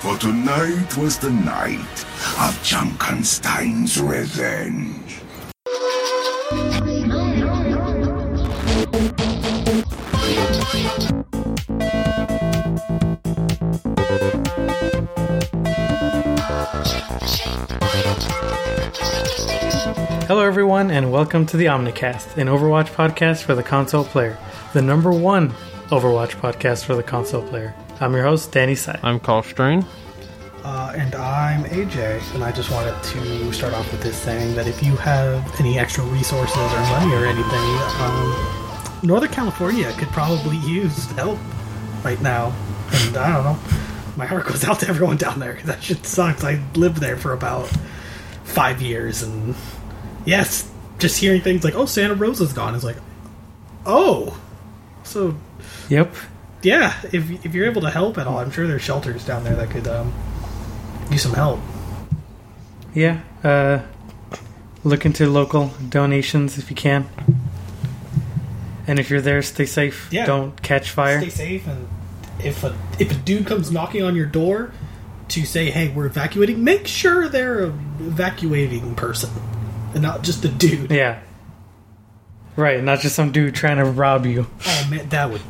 For tonight was the night of Junkenstein's revenge. Hello, everyone, and welcome to the Omnicast, an Overwatch podcast for the console player, the number one Overwatch podcast for the console player. I'm your host, Danny Sai. I'm Carl Strain. Uh, and I'm AJ, and I just wanted to start off with this saying that if you have any extra resources or money or anything, um, Northern California could probably use help right now. And I don't know, my heart goes out to everyone down there. That shit sucks. I lived there for about five years, and yes, just hearing things like, "Oh, Santa Rosa's gone," is like, "Oh, so Yep. Yeah, if if you're able to help at all, I'm sure there's shelters down there that could um, use some help. Yeah. Uh, look into local donations if you can. And if you're there, stay safe. Yeah. Don't catch fire. Stay safe, and if a if a dude comes knocking on your door to say, "Hey, we're evacuating," make sure they're a evacuating person and not just a dude. Yeah. Right, not just some dude trying to rob you. Oh man, that would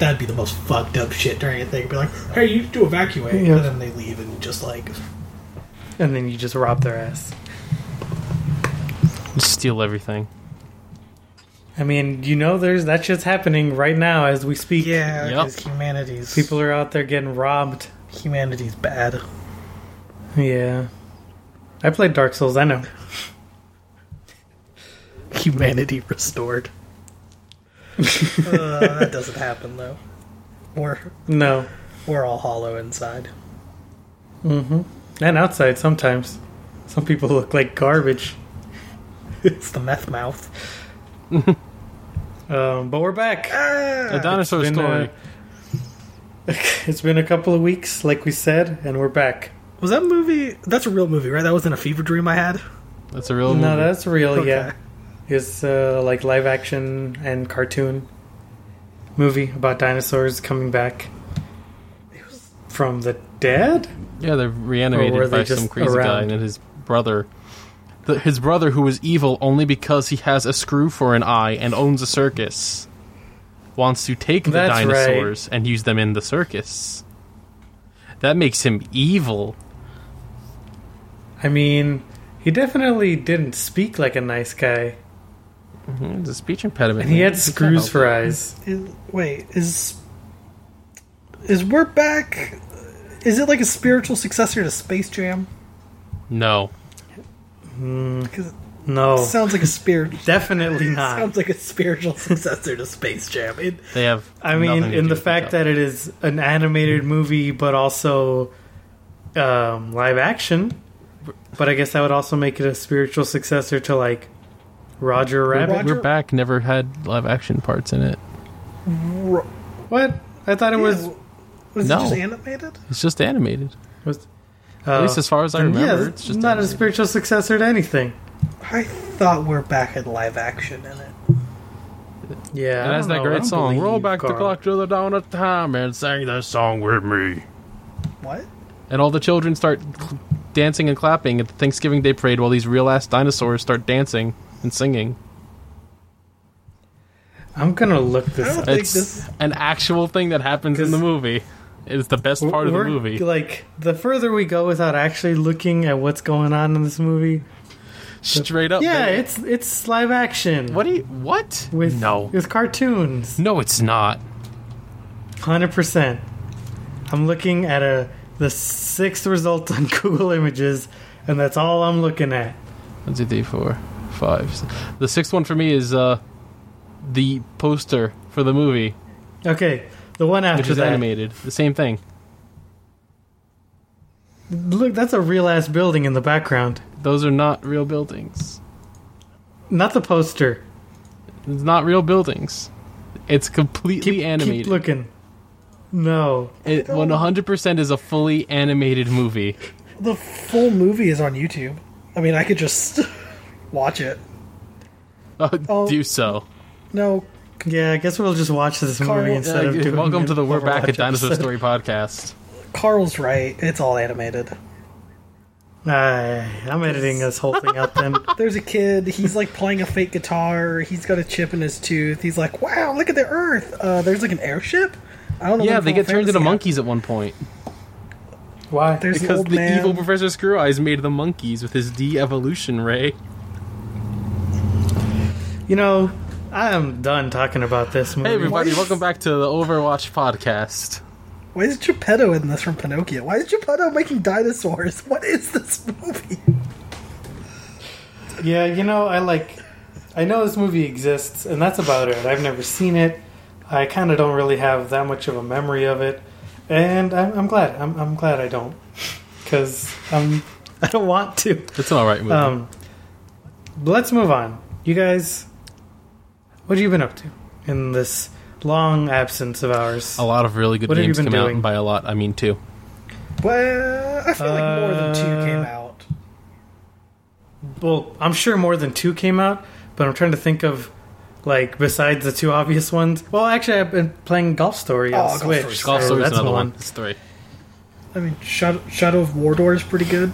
that'd be the most fucked up shit during a thing. Be like, "Hey, you need to evacuate," Yeah. and then they leave and just like, And then you just rob their ass. Just steal everything. I mean, you know, there's that shit's happening right now as we speak. yeah, Yep. humanity's People are out there getting robbed. humanity's bad. Yeah. I played Dark Souls, I know. humanity restored. Uh, that doesn't happen though. We're No. we're all hollow inside. Mm-hmm. And outside sometimes. Some people look like garbage. It's the meth mouth. Um, but we're back. A dinosaur been, story. uh, It's been a couple of weeks, like we said, and we're back. Was that movie? That's a real movie, right? That wasn't a fever dream I had. That's a real movie. No, that's real, Okay. yeah. It's uh, like live action and cartoon movie about dinosaurs coming back from the dead. yeah, they're reanimated they by some crazy guy and his brother. The, his brother, who is evil only because he has a screw for an eye and owns a circus, wants to take the That's right. dinosaurs and use them in the circus. That makes him evil. I mean, he definitely didn't speak like a nice guy. Mhm, It's a speech impediment. And he had screws for eyes. Is, wait, is is we're back? Is it like a spiritual successor to Space Jam? No. Because it No, sounds like a spirit. definitely not. Sounds like a spiritual successor to Space Jam. It, They have. I mean, in the fact each that it is an animated movie, but also um, live action. But I guess that would also make it a spiritual successor to like Roger Rabbit. Roger- We're back never had live action parts in it. ro- What? I thought it was. yeah, was No. it just animated? It's just animated. was At least uh, as far as I remember, yeah, it's just not a spiritual successor to anything. I thought we're back in live action in it. Yeah, It has that know. Great song. Roll believe back the clock to the dawn of time and sing that song with me. What? And all the children start cl- dancing and clapping at the Thanksgiving Day parade while these real ass dinosaurs start dancing and singing. I'm gonna look this up. It's this. an actual thing that happens in the movie. It's the best part of the movie. Like the further we go without actually looking at what's going on in this movie, Straight up. yeah, man. it's it's live action. What do you. What? with no. with cartoons? No, it's not. Hundred percent. I'm looking at a the sixth result on Google Images, and that's all I'm looking at. One, two, three, four, five. s- The sixth one for me is uh, the poster for the movie, Okay, the one after which after is that. animated. The same thing. Look, that's a real ass building in the background. Those are not real buildings. Not the poster. It's not real buildings. It's completely Keep, animated. keep looking. No. It 100% is a fully animated movie. The full movie is on YouTube. I mean, I could just watch it. Uh, Oh. Do so. No, Yeah, I guess we'll just watch this Carl, movie uh, instead of doing Welcome to the We're Back at Dinosaur episode. Story podcast. Carl's right. It's all animated. Ay, I'm editing this whole thing out then. There's a kid. He's like playing a fake guitar. He's got a chip in his tooth. He's like, "Wow, look at the Earth." Uh, there's like an airship. I don't know. Yeah, they get turned into Fantasy- monkeys at one point Why? There's because the man. evil Professor Screw Eyes made the monkeys with his de-evolution ray. You know, I am done talking about this movie. Hey everybody, Why- welcome back to the Overwatch podcast. Why is Geppetto in this from Pinocchio? Why is Geppetto making dinosaurs? What is this movie? Yeah, you know, I like. I know this movie exists, and that's about it. I've never seen it. I kind of don't really have that much of a memory of it, and I'm, I'm glad. I'm, I'm glad I don't, because I'm. I don't want to. It's an alright movie. Um, let's move on. You guys, what have you been up to in this long absence of ours? a lot of really good what have you games been come out, and by a lot, I mean two. Well, I feel like more than two Uh, came out. Well, I'm sure more than two came out, but I'm trying to think of like besides the two obvious ones. Well, actually, I've been playing Golf Story on Oh, Golf Switch. Story's Golf so Story's that's another one. one. It's three. I mean, Shadow, Shadow of Mordor is pretty good.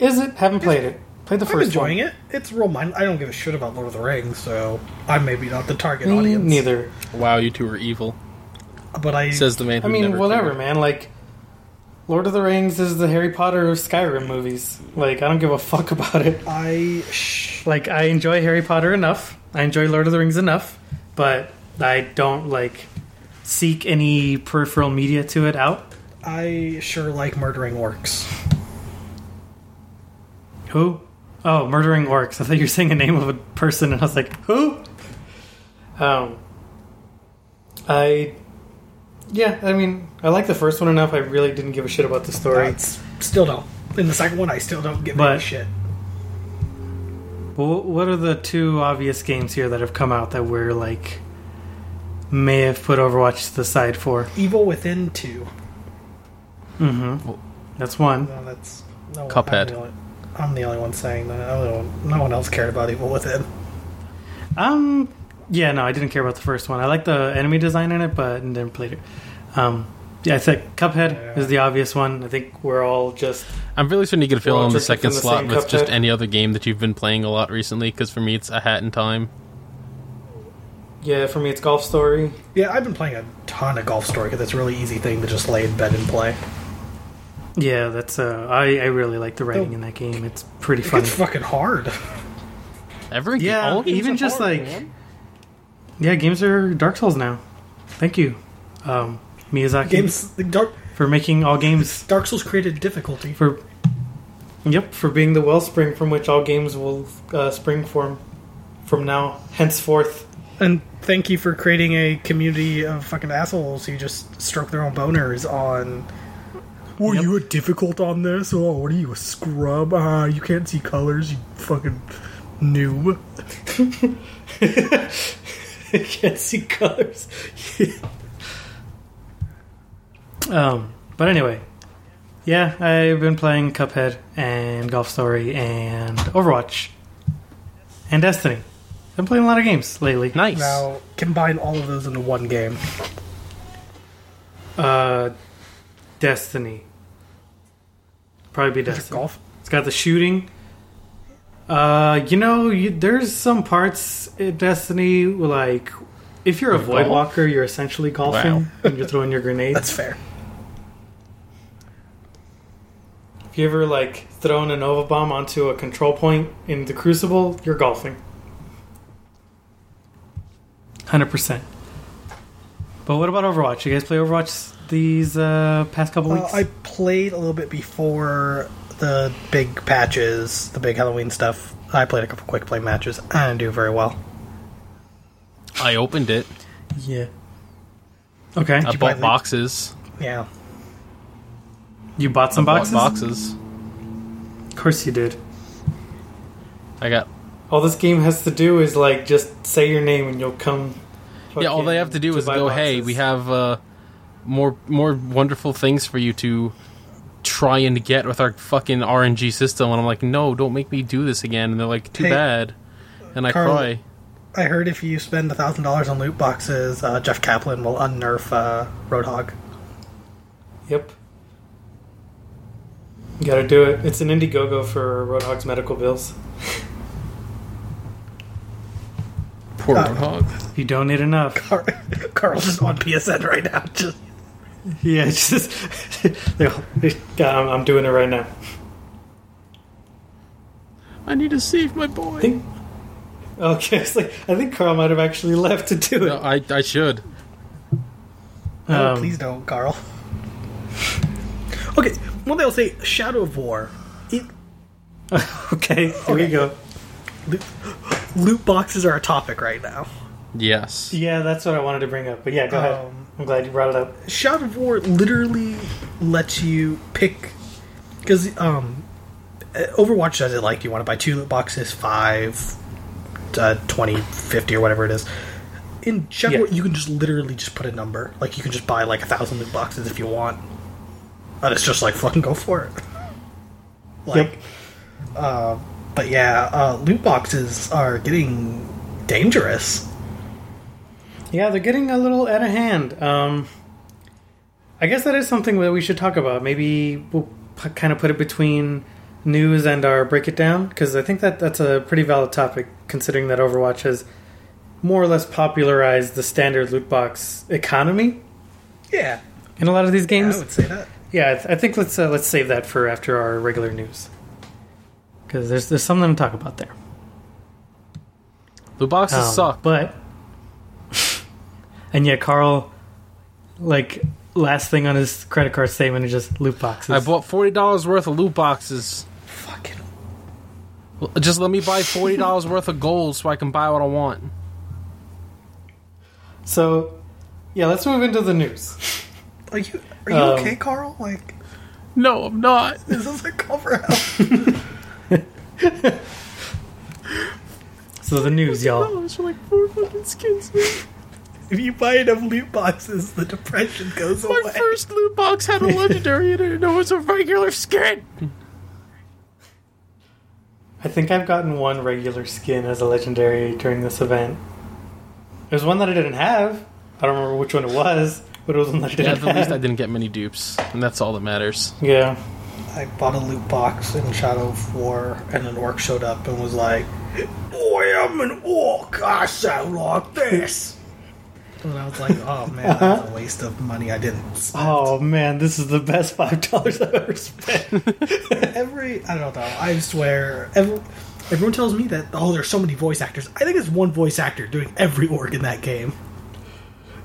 Is it? Haven't played it. Played the I'm first enjoying one. it. It's real mind. I don't give a shit about Lord of the Rings, so I'm maybe not the target Me audience. neither. Wow, you two are evil. But I Says the man who I mean, never whatever, cared. man. Like, Lord of the Rings is the Harry Potter of Skyrim movies. Like, I don't give a fuck about it. I sh- Like, I enjoy Harry Potter enough. I enjoy Lord of the Rings enough, but I don't like seek any peripheral media to it out. I sure like murdering orcs. Who? Oh, murdering orcs. I thought you were saying a name of a person, and I was like, who? Um, I, yeah, I mean, I like the first one enough. I really didn't give a shit about the story. That's still don't. In the second one, I still don't give But- any shit. Well, what are the two obvious games here that have come out that we're like may have put Overwatch to the side for? Evil Within two. Mm-hmm. That's one. No, that's no. Cuphead. I'm the, only, I'm the only one saying that. No one, no one else cared about Evil Within. Um, yeah, no, I didn't care about the first one. I like the enemy design in it, but didn't play it. Um, yeah, I think Cuphead Yeah. is the obvious one. I think we're all just I'm really starting to get a feeling all on the second the slot same with just any other game that you've been playing a lot recently. Because for me, it's a Hat in Time. yeah. For me, it's Golf Story. Yeah, I've been playing a ton of Golf Story because it's a really easy thing to just lay in bed and play. Yeah, that's uh, I I really like the writing Oh. in that game. It's pretty It funny. gets fucking hard. Every Yeah, all games even are just hard, like- man. Yeah, games are Dark Souls now. Thank you, um, Miyazaki, Games Dark for making all games Dark Souls created difficulty. for. Yep, for being the wellspring from which all games will uh, spring from, from now henceforth. And thank you for creating a community of fucking assholes who just stroke their own boners on. Were Yep. you a difficult on this? Oh, what are you, a scrub? Ah, you can't see colors, you fucking noob. I can't see colors. um, but anyway, yeah, I've been playing Cuphead and Golf Story and Overwatch and Destiny. I've been playing a lot of games lately. nice. Now, combine all of those into one game. Uh, Destiny. Probably be Destiny. golf? It's got the shooting. Uh, you know, you, there's some parts in Destiny like if you're a Like void golf? walker, you're essentially golfing Wow. when you're throwing your grenades. That's fair. If you ever like thrown a nova bomb onto a control point in the Crucible, you're golfing. Hundred percent. But what about Overwatch? You guys play Overwatch these uh, past couple Uh, weeks? I played a little bit before the big patches, the big Halloween stuff. I played a couple quick play matches. I didn't do very well. I opened it. yeah. Okay. I you bought boxes. Yeah. You bought some I boxes? bought boxes. Of course you did. I got. All this game has to do is like just say your name and you'll come. Yeah, all they have to do is buy go, "Hey, we have uh, more more wonderful things for you to try and get with our fucking RNG system." And I'm like, "No, don't make me do this again." And they're like, "Too Hey, bad," and I Carl, cry. I heard if you spend thousand dollars on loot boxes, uh, Jeff Kaplan will unnerf uh, Roadhog. Yep. You gotta do it. It's an Indiegogo for Roadhog's medical bills. Poor Uh, Roadhog. If you donate enough. Car- Carl's just on PSN right now. Just Yeah, it's just. yeah, I'm, I'm doing it right now. I need to save my boy. I think. Okay, it's like I think Carl might have actually left to do it. No, I, I should. no, Um, please don't, Carl. Okay, one thing I'll say: Shadow of War. It, Okay, here we go. loot, loot boxes are a topic right now. Yes. Yeah, that's what I wanted to bring up. But yeah, go ahead. I'm glad you brought it up. Shadow of War literally lets you pick because um, Overwatch does it like you want to buy two loot boxes, five, uh, 20, 50, or whatever it is. In Shadow Yeah. War, you can just literally just put a number. Like you can just buy like a thousand loot boxes if you want, and it's just like fucking go for it. Like, uh, but yeah, uh, loot boxes are getting dangerous. Yeah, they're getting a little out of hand. Um, I guess that is something that we should talk about. Maybe we'll p- kind of put it between news and our break it down because I think that that's a pretty valid topic considering that Overwatch has more or less popularized the standard loot box economy Yeah, in a lot of these games. I would say that. Yeah, I, th- I think let's uh, let's save that for after our regular news because there's there's something to talk about there. Loot boxes Um, suck. But and yet Carl, like last thing on his credit card statement is just loot boxes. I bought forty dollars worth of loot boxes. Fucking Just let me buy forty dollars worth of gold so I can buy what I want. so yeah, let's move into the news. Are you are you Um, okay, Carl? Like, No, I'm not. this is a cover out. So the news, y'all. Dollars for like four fucking skins. man. If you buy enough loot boxes, the depression goes away. My first loot box had a legendary in it, and it was a regular skin. I think I've gotten one regular skin as a legendary during this event. There's one that I didn't have. I don't remember which one it was, but it was one that I didn't at the least I didn't get many dupes, and that's all that matters. Yeah. I bought a loot box in Shadow of War, and an orc showed up and was like, "Boy, I'm an orc. I sound like this." And I was like, "Oh man, that's a uh-huh. waste of money. I didn't." spend." Oh man, this is the best five dollars I've ever spent. Every I don't know. I swear, every, everyone tells me that oh, there's so many voice actors. I think it's one voice actor doing every orc in that game.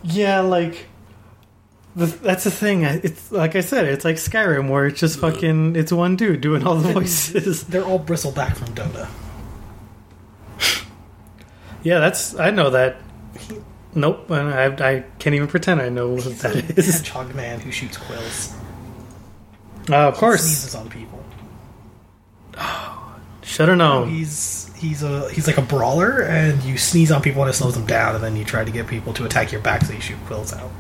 Yeah, like the, that's the thing. It's like I said, it's like Skyrim, where it's just fucking it's one dude doing all the voices. They're all Bristleback from Dota. Yeah, that's I know that. Nope, I, I can't even pretend I know what that is. Hedgehog man who shoots quills. Uh, of course, sneezes on people. should have known. He's he's a he's like a brawler, and you sneeze on people and it slows them down, and then you try to get people to attack your back, so you shoot quills out.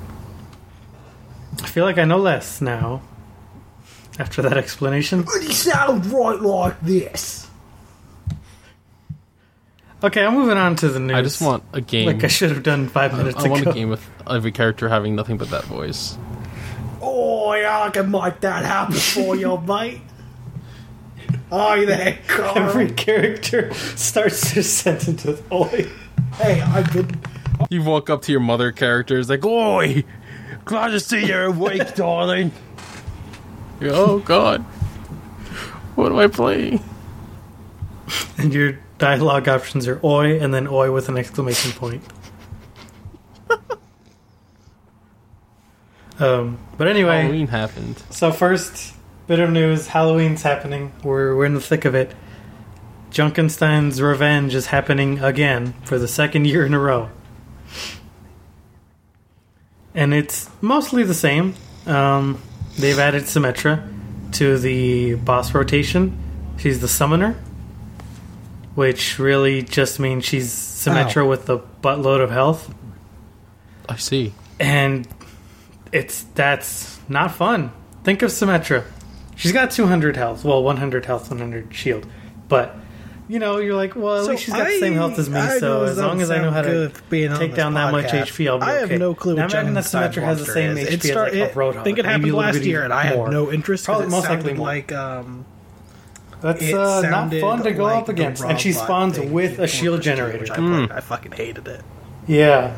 I feel like I know less now after that explanation. But he sounds right like this. Okay, I'm moving on to the news. I just want a game. like I should have done five I, minutes I want ago. a game with every character having nothing but that voice. Oh, yeah, I can make that happen for you, mate. Hi there, Carl. Every character starts their sentence with "Oi." Hey, I've been. You walk up to your mother character, characters like, "Oi, glad to see you're awake, darling." You go, oh God, what am I playing? and your dialogue options are "Oi" and then "Oi" with an exclamation point. um, but anyway, Halloween happened. So first bit of news: Halloween's happening. We're we're in the thick of it. Junkenstein's Revenge is happening again for the second year in a row, and it's mostly the same. Um, they've added Symmetra to the boss rotation. She's the summoner, which really just means she's Symmetra with a buttload of health I see. and it's that's not fun. Think of Symmetra. She's got 200 health, well, 100 health, 100 shield, but you know, you're like, well, at So least she's got the same health as me. I so as long as I know how to take down that much podcast. HP, I'll be I have no clue Now imagine that Symmetra has the same. HP start- as like it- a Roadhog. I think it happened last year, and I had more. no interest. Probably it most likely more. like um, That's uh, not fun to go like up against. And she spawns with a shield generator. I played. I fucking hated it. Yeah.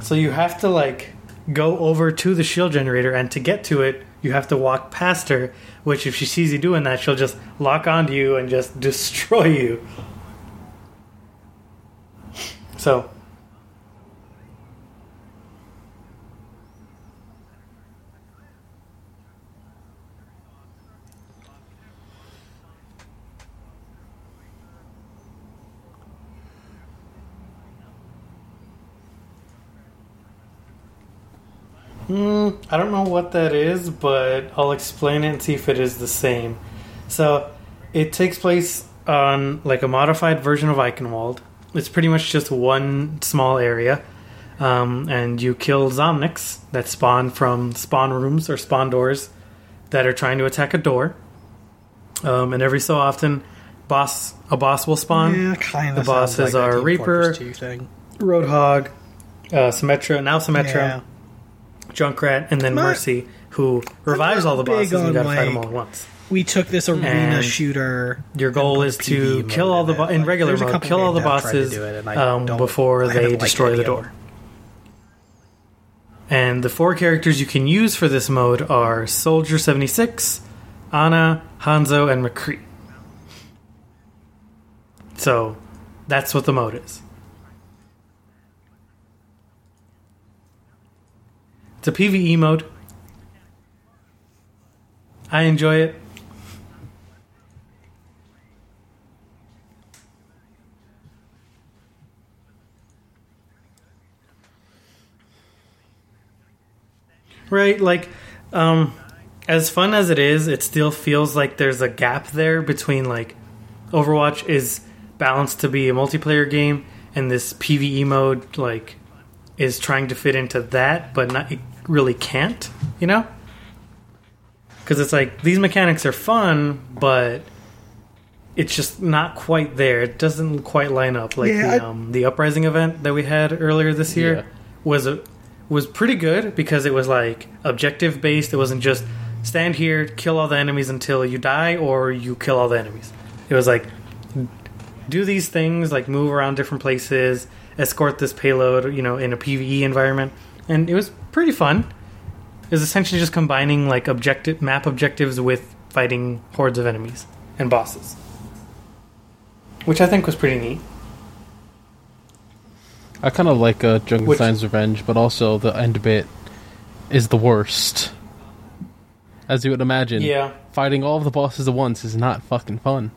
So you have to like go over to the shield generator, and to get to it, you have to walk past her. Which, if she sees you doing that, she'll just lock onto you and just destroy you. So. Hmm, I don't know what that is, but I'll explain it and see if it is the same. So, it takes place on like a modified version of Eichenwald. It's pretty much just one small area, um, and you kill Zomnics that spawn from spawn rooms or spawn doors that are trying to attack a door. Um, and every so often, boss a boss will spawn. Yeah, kind of. the bosses like are Reaper, Fortress 2 thing. Roadhog, uh, Symmetra, now Symmetra. Yeah. Junkrat, and then Not- Mercy, who revives all the bosses. and You gotta fight them all at once. We took this arena And shooter. Your goal is to kill all the in bo- in Like, regular mode. Kill all the games I've tried to bosses do it, and I um, before they destroy the door. And the four characters you can use for this mode are Soldier seventy six, Ana, Hanzo, and McCree. So that's what the mode is. It's a PvE mode. I enjoy it. Right, like um as fun as it is, it still feels like there's a gap there between like Overwatch is balanced to be a multiplayer game and this PvE mode like is trying to fit into that but not it really can't, you know? Cuz it's like these mechanics are fun, but it's just not quite there. It doesn't quite line up like Yeah, the I- um the uprising event that we had earlier this year Yeah. was a was pretty good because it was like objective based. It wasn't just stand here, kill all the enemies until you die, or you kill all the enemies. It was like do these things, like move around different places, escort this payload, you know, in a PVE environment, and it was pretty fun. It was essentially just combining like objective map objectives with fighting hordes of enemies and bosses, which I think was pretty neat. I kind of like uh, Junkenstein's Revenge, but also the end bit is the worst. As you would imagine, Yeah. fighting all of the bosses at once is not fucking fun.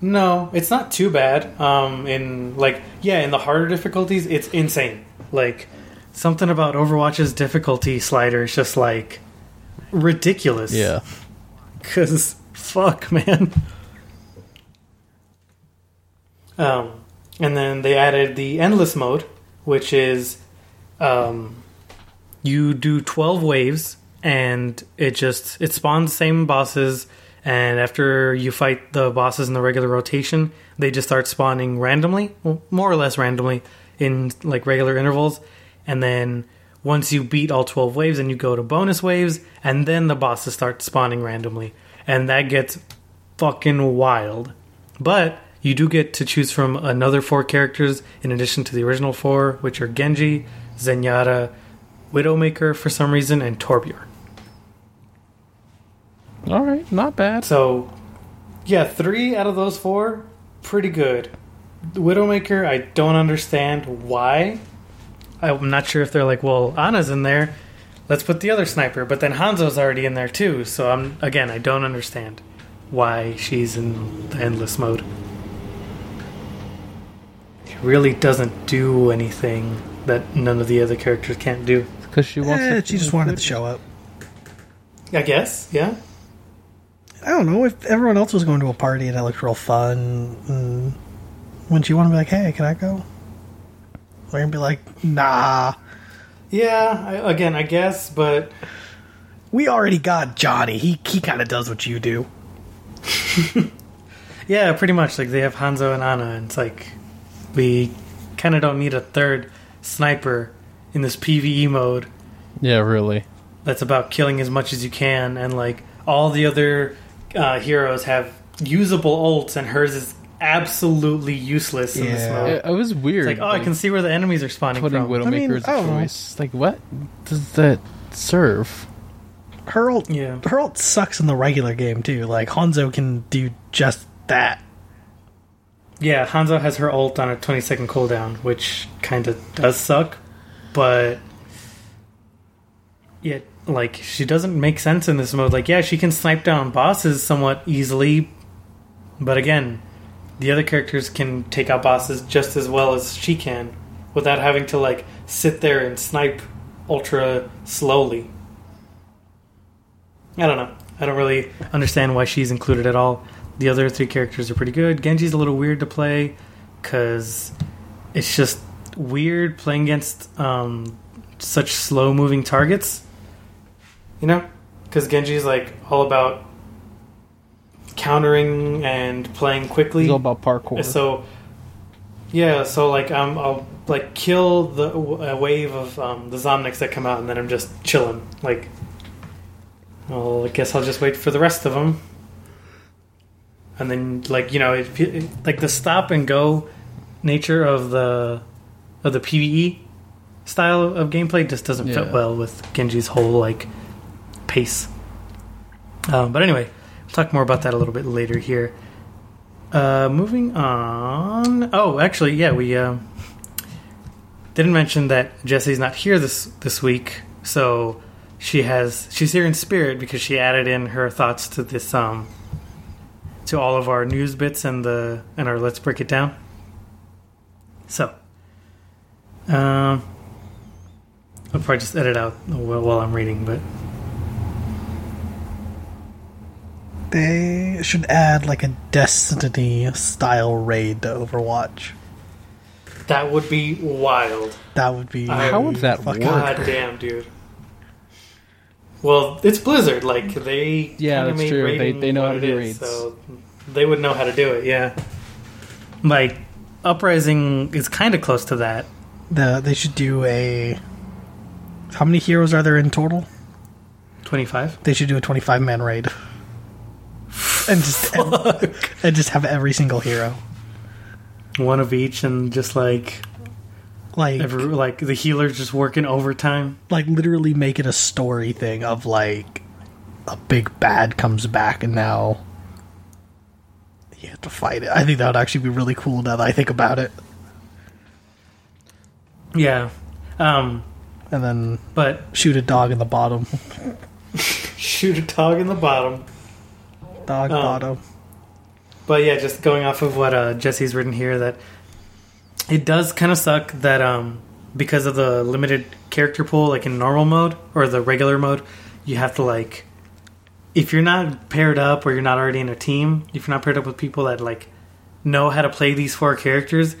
No, it's not too bad. Um, in like, yeah, in the harder difficulties, it's insane. Like, something about Overwatch's difficulty slider is just like ridiculous. Yeah. Cause fuck, man. Um, and then they added the endless mode, which is, um, you do twelve waves, and it just it spawns the same bosses. And after you fight the bosses in the regular rotation, they just start spawning randomly, well, more or less randomly, in like regular intervals. And then once you beat all 12 waves, and you go to bonus waves, and then the bosses start spawning randomly. And that gets fucking wild. But you do get to choose from another four characters in addition to the original four, which are Genji, Zenyatta, Widowmaker for some reason, and Torbjorn. All right, not bad. So, yeah, three out of those four, pretty good. Widowmaker, I don't understand why. I'm not sure if they're like, well, Ana's in there, let's put the other sniper. But then Hanzo's already in there too. So I'm again, I don't understand why she's in the endless mode. It really doesn't do anything that none of the other characters can't do. Because she wants Eh, to. she just wanted to show up. I guess, yeah. I don't know if everyone else was going to a party and it looked real fun. And when she want to be like, "Hey, can I go?" We're gonna be like, "Nah, Yeah, I, again, I guess, but we already got Johnny. He he kind of does what you do." Yeah, pretty much. Like they have Hanzo and Ana, and it's like we kind of don't need a third sniper in this PVE mode Yeah, really. that's about killing as much as you can, and like all the other uh, heroes have usable ults, and hers is absolutely useless in this Yeah. mode. It, it was weird. It's like, oh, I can see where the enemies are spawning putting from. Widowmaker I mean, as a I don't know. choice. Like, what does that serve? Her ult, Yeah. her ult sucks in the regular game too. Like Hanzo can do just that. Yeah, Hanzo has her ult on a 20 second cooldown, which kind of does suck, but yeah, like she doesn't make sense in this mode. Like, yeah, she can snipe down bosses somewhat easily, but again, the other characters can take out bosses just as well as she can without having to like sit there and snipe ultra slowly. I don't know. I don't really understand why she's included at all. The other three characters are pretty good. Genji's a little weird to play because it's just weird playing against um, such slow moving targets. You know? Because Genji's like all about countering and playing quickly. It's all about parkour. So, yeah, so like um, I'll like kill the a wave of um, the Zomnics that come out, and then I'm just chilling. Like, well, I guess I'll just wait for the rest of them, and then like you know, if you, like the stop and go nature of the of the PVE style of gameplay just doesn't Yeah. fit well with Genji's whole like pace. Um, but anyway, we'll talk more about that a little bit later here. Uh, moving on. Oh, actually, yeah, we um, didn't mention that Jesse's not here this this week, so she has she's here in spirit because she added in her thoughts to this um to all of our news bits and the and our let's break it down. So, um, I'll probably just edit out while I'm reading, but They should add like a Destiny style raid to Overwatch. that would be wild. That would be How would that work? God damn, dude. Well, it's Blizzard. Like they, Yeah, that's made true. They- they know how to it do is, raids. so they would know how to do it. Yeah, like Uprising is kind of close to that. The they should do a. How many heroes are there in total? Twenty five. They should do a twenty-five man raid, and just and, and just have every single hero. One of each, and just like Like every like the healer's just working overtime. like literally make it a story thing of like a big bad comes back and now you have to fight it. I think that would actually be really cool now that I think about it. Yeah, um, And then but shoot a dog in the bottom. shoot a dog in the bottom. Dog Um, bottom. But yeah, just going off of what uh, Jesse's written here, that it does kind of suck that um, because of the limited character pool, like in normal mode or the regular mode, you have to like, if you're not paired up or you're not already in a team, if you're not paired up with people that like know how to play these four characters,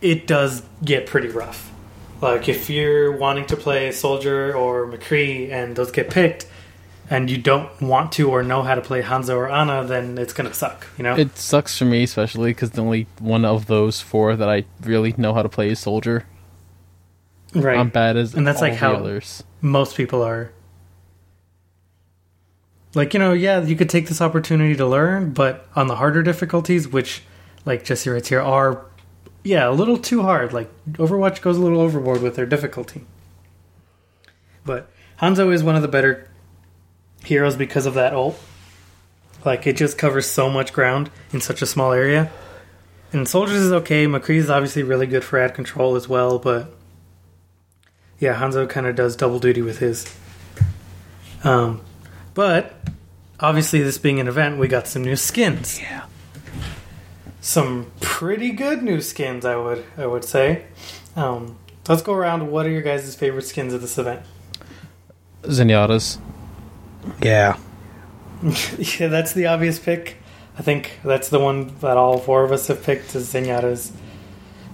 it does get pretty rough. Like if you're wanting to play Soldier or McCree and those get picked, and you don't want to or know how to play Hanzo or Ana, then it's gonna suck. You know. It sucks for me, especially because the only one of those four that I really know how to play is Soldier. Right. I'm bad as And that's like how- others. Most people are. Like, you know, yeah, you could take this opportunity to learn, but on the harder difficulties, which, like Jesse writes here, are, yeah, a little too hard. Like, Overwatch goes a little overboard with their difficulty. But Hanzo is one of the better heroes because of that ult. Like, it just covers so much ground in such a small area. And Soldiers is okay. McCree is obviously really good for add control as well, but yeah, Hanzo kind of does double duty with his. Um, but obviously, this being an event, we got some new skins. Yeah. Some pretty good new skins, I would I would say. Um, let's go around. What are your guys' favorite skins of this event? Zenyatta's. Yeah. yeah, that's the obvious pick. I think that's the one that all four of us have picked is Zenyatta's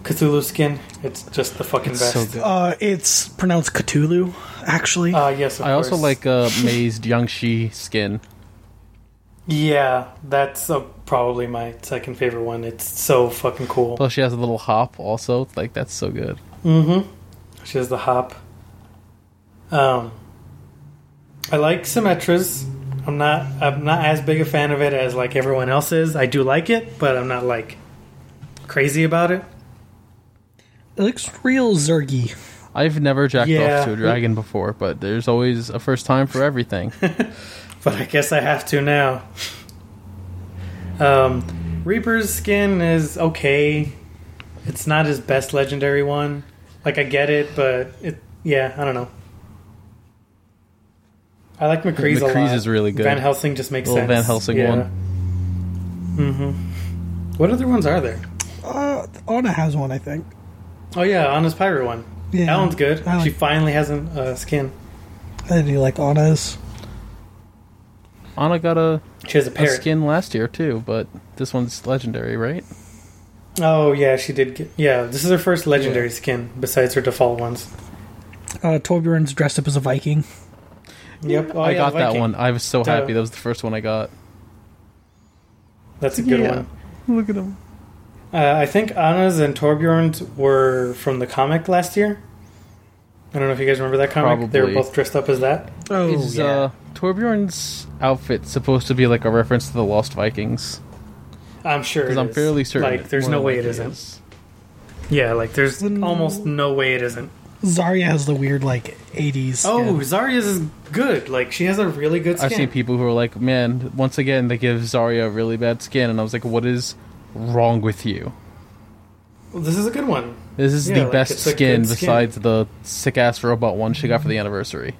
Cthulhu skin. It's just the fucking It's best. so good. Uh, it's pronounced Cthulhu, actually. Uh, yes, of I also course. like uh, Mei's Jiangshi skin. Yeah, that's uh, probably my second favorite one. It's so fucking cool. Plus, she has a little hop. Also, like that's so good. Mm-hmm. She has the hop. Um, I like Symmetra's. I'm not. I'm not as big a fan of it as like everyone else is. I do like it, but I'm not like crazy about it. It looks real zergy. I've never jacked Yeah. off to a dragon before, but there's always a first time for everything. But I guess I have to now. Um, Reaper's skin is okay. It's not his best legendary one. Like I get it, but it. Yeah, I don't know. I like McCree's, a McCree's lot. is really good. Van Helsing just makes Little sense. Van Helsing yeah. one. Mm-hmm. What other ones are there? Uh, Ana has one, I think. Oh yeah, Ana's pirate one. Yeah, that one's good. Like- she finally has a uh, skin. I do like Ana's. Ana got a, She has a a skin last year too, but this one's legendary, right? Oh yeah, she did. Get, yeah, this is her first legendary skin besides her default ones. Uh, Torbjorn's dressed up as a Viking. Yep, oh, I yeah, got that one. I was so Duh. happy. That was the first one I got. That's a good Yeah. one. Look at him. Uh, I think Ana's and Torbjorn's were from the comic last year. I don't know if you guys remember that comic. They were both dressed up as that. Oh, Is uh, Torbjorn's outfit supposed to be like a reference to the Lost Vikings? I'm sure. Because I'm is. fairly certain. Like, there's no way it likely isn't. is. Yeah, like there's almost no way it isn't. Zarya has the weird, like, 80s. Oh, skin. Zarya's is good. Like she has a really good skin. I've seen people who are like, "Man, once again, they give Zarya a really bad skin," and I was like, "What is wrong with you? Well, this is a good one. This is Yeah, the like, best skin good skin. besides the sick ass robot one she got for the anniversary."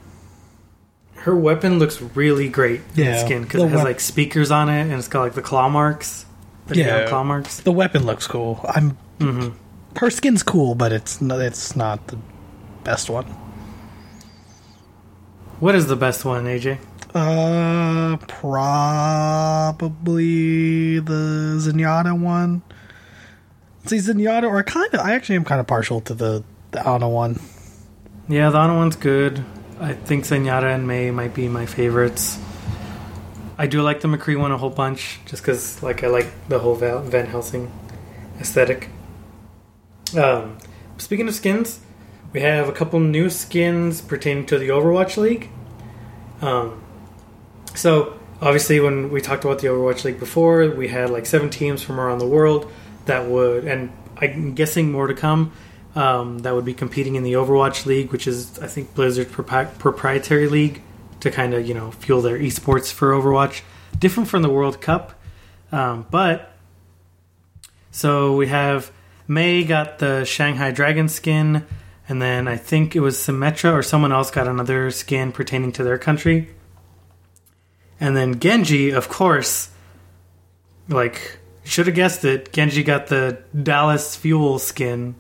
Her weapon looks really great in Yeah, the skin because it has wep- like speakers on it and it's got like the claw marks. The Yeah. yeah, claw marks. The weapon looks cool. I'm. hmm Her skin's cool, but it's not, it's not the best one. What is the best one, AJ? Uh, probably the Zenyatta one. See, Zenyatta, or kind of, I actually am kind of partial to the the Ana one. Yeah, the Ana one's good. I think Zenyatta and Mei might be my favorites. I do like the McCree one a whole bunch, just because like I like the whole Van Helsing aesthetic. Um, speaking of skins, we have a couple new skins pertaining to the Overwatch League. Um, so obviously, when we talked about the Overwatch League before, we had like seven teams from around the world that would, and I'm guessing more to come. Um, that would be competing in the Overwatch League, which is I think Blizzard's propri- proprietary league to kind of you know fuel their esports for Overwatch. Different from the World Cup, um, but so we have Mei got the Shanghai Dragon skin, and then I think it was Symmetra or someone else got another skin pertaining to their country. And then Genji, of course, like should have guessed it. Genji got the Dallas Fuel skin.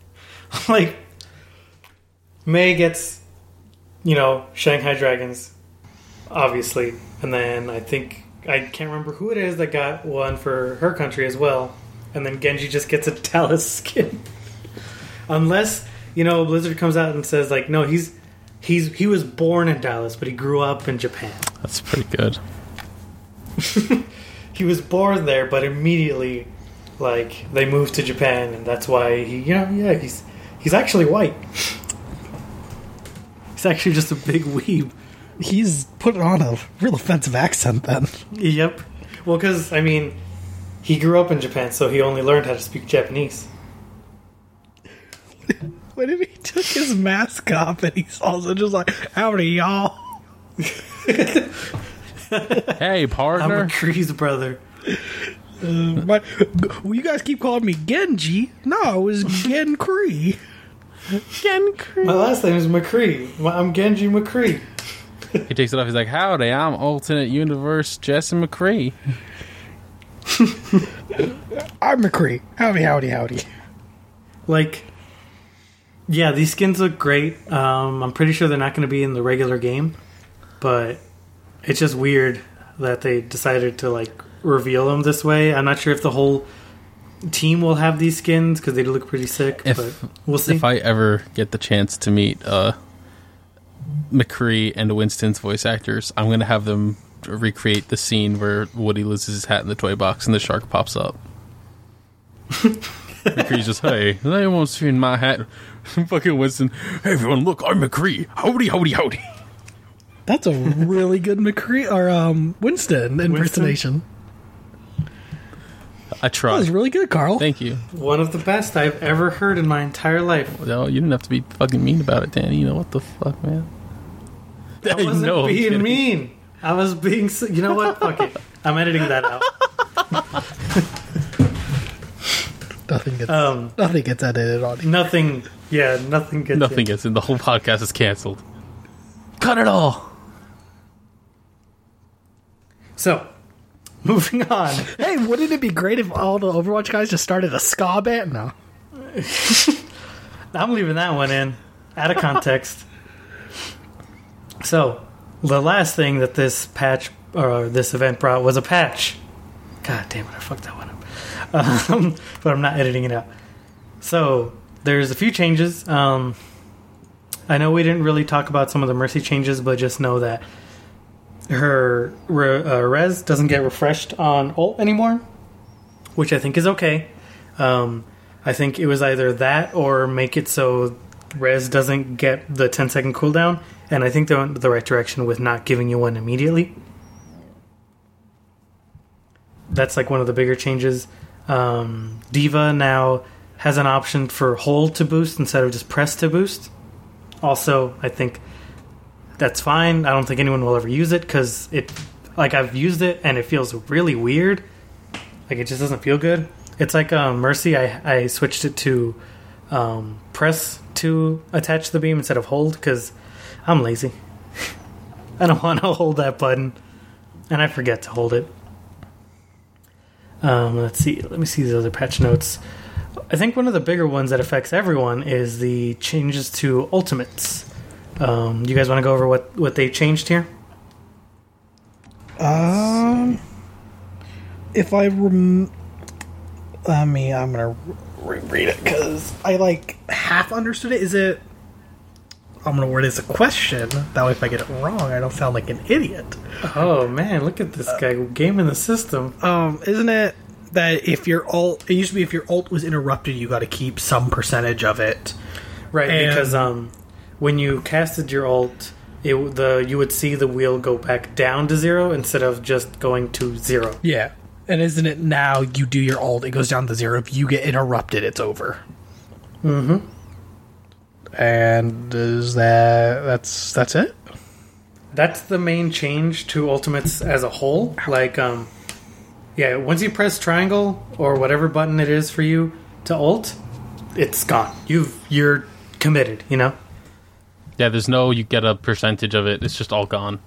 like Mei gets, you know, Shanghai Dragons, obviously, and then I think I can't remember who it is that got one for her country as well. And then Genji just gets a Dallas skin, unless you know Blizzard comes out and says like, no, he's he's he was born in Dallas, but he grew up in Japan. That's pretty good. he was born there, but immediately, like they moved to Japan, and that's why he, you know, yeah, he's he's actually white. he's actually just a big weeb. He's put on a real offensive accent then. Yep. Well, because I mean, he grew up in Japan, so he only learned how to speak Japanese. What if he took his mask off and he's also just like, howdy, y'all? Hey, partner. I'm partner. McCree's brother. Uh, my, well, you guys keep calling me Genji. No, it was Gen Kree. My last name is McCree. I'm Genji McCree. he takes it off. He's like, "Howdy, I'm alternate universe Jesse McCree." I'm McCree. Howdy, howdy, howdy. Like, yeah, these skins look great. Um, I'm pretty sure they're not going to be in the regular game, but it's just weird that they decided to like reveal them this way. I'm not sure if the whole team will have these skins because they do look pretty sick, If- but we'll see. If I ever get the chance to meet uh, McCree and Winston's voice actors, I'm gonna have them recreate the scene where Woody loses his hat in the toy box and the shark pops up. McCree's just, hey, they won't see my hat. Fucking Winston, hey everyone, look, I'm McCree. Howdy, howdy, howdy. That's a really good McCree or um, Winston impersonation. I That was really good, Carl. Thank you. One of the best I've ever heard in my entire life. No, you didn't have to be fucking mean about it, Danny. You know what the fuck, man? I wasn't know, I'm being mean. I was being. s- You know what? Fuck it. I'm editing that out. Nothing gets Um, nothing gets edited on. nothing. Yeah, nothing gets. Nothing in. gets in. The whole podcast is canceled. Cut it all. So, moving on. Hey, wouldn't it be great if all the Overwatch guys just started a ska band? No. I'm leaving that one in, out of context. so, the last thing that this patch or this event brought was a patch. God damn it, I fucked that one up. Um, but I'm not editing it out. So, there's a few changes. Um, I know we didn't really talk about some of the Mercy changes, but just know that her re- uh, res doesn't get refreshed on ult anymore, which I think is okay. Um, I think it was either that or make it so res doesn't get the 10 second cooldown, and I think they went the right direction with not giving you one immediately. That's like one of the bigger changes. Um, D.Va now has an option for hold to boost instead of just press to boost. Also, I think that's fine. I don't think anyone will ever use it because it, like I've used it and it feels really weird. Like it just doesn't feel good. It's like um, Mercy. I I switched it to um, press to attach the beam instead of hold because I'm lazy. I don't want to hold that button, and I forget to hold it. Um, let's see. Let me see the other patch notes. I think one of the bigger ones that affects everyone is the changes to ultimates. Um, you guys want to go over what what they changed here? Um, if I rem, I mean, I'm gonna reread it because I like half understood it. Is it? I'm gonna word it as a question. That way, if I get it wrong, I don't sound like an idiot. Oh man, look at this guy gaming the system. Um, isn't it that if your alt, it used to be if your alt was interrupted, you got to keep some percentage of it. Right, And- because um, when you casted your alt, it the you would see the wheel go back down to zero instead of just going to zero. Yeah. And isn't it now you do your alt, it goes down to zero. If you get interrupted, it's over. Mm-hmm. And is that that's that's it? That's the main change to ultimates as a whole. Like, um, yeah, once you press triangle or whatever button it is for you to ult, it's gone. You've you're committed. You know. Yeah, there's no you get a percentage of it. It's just all gone.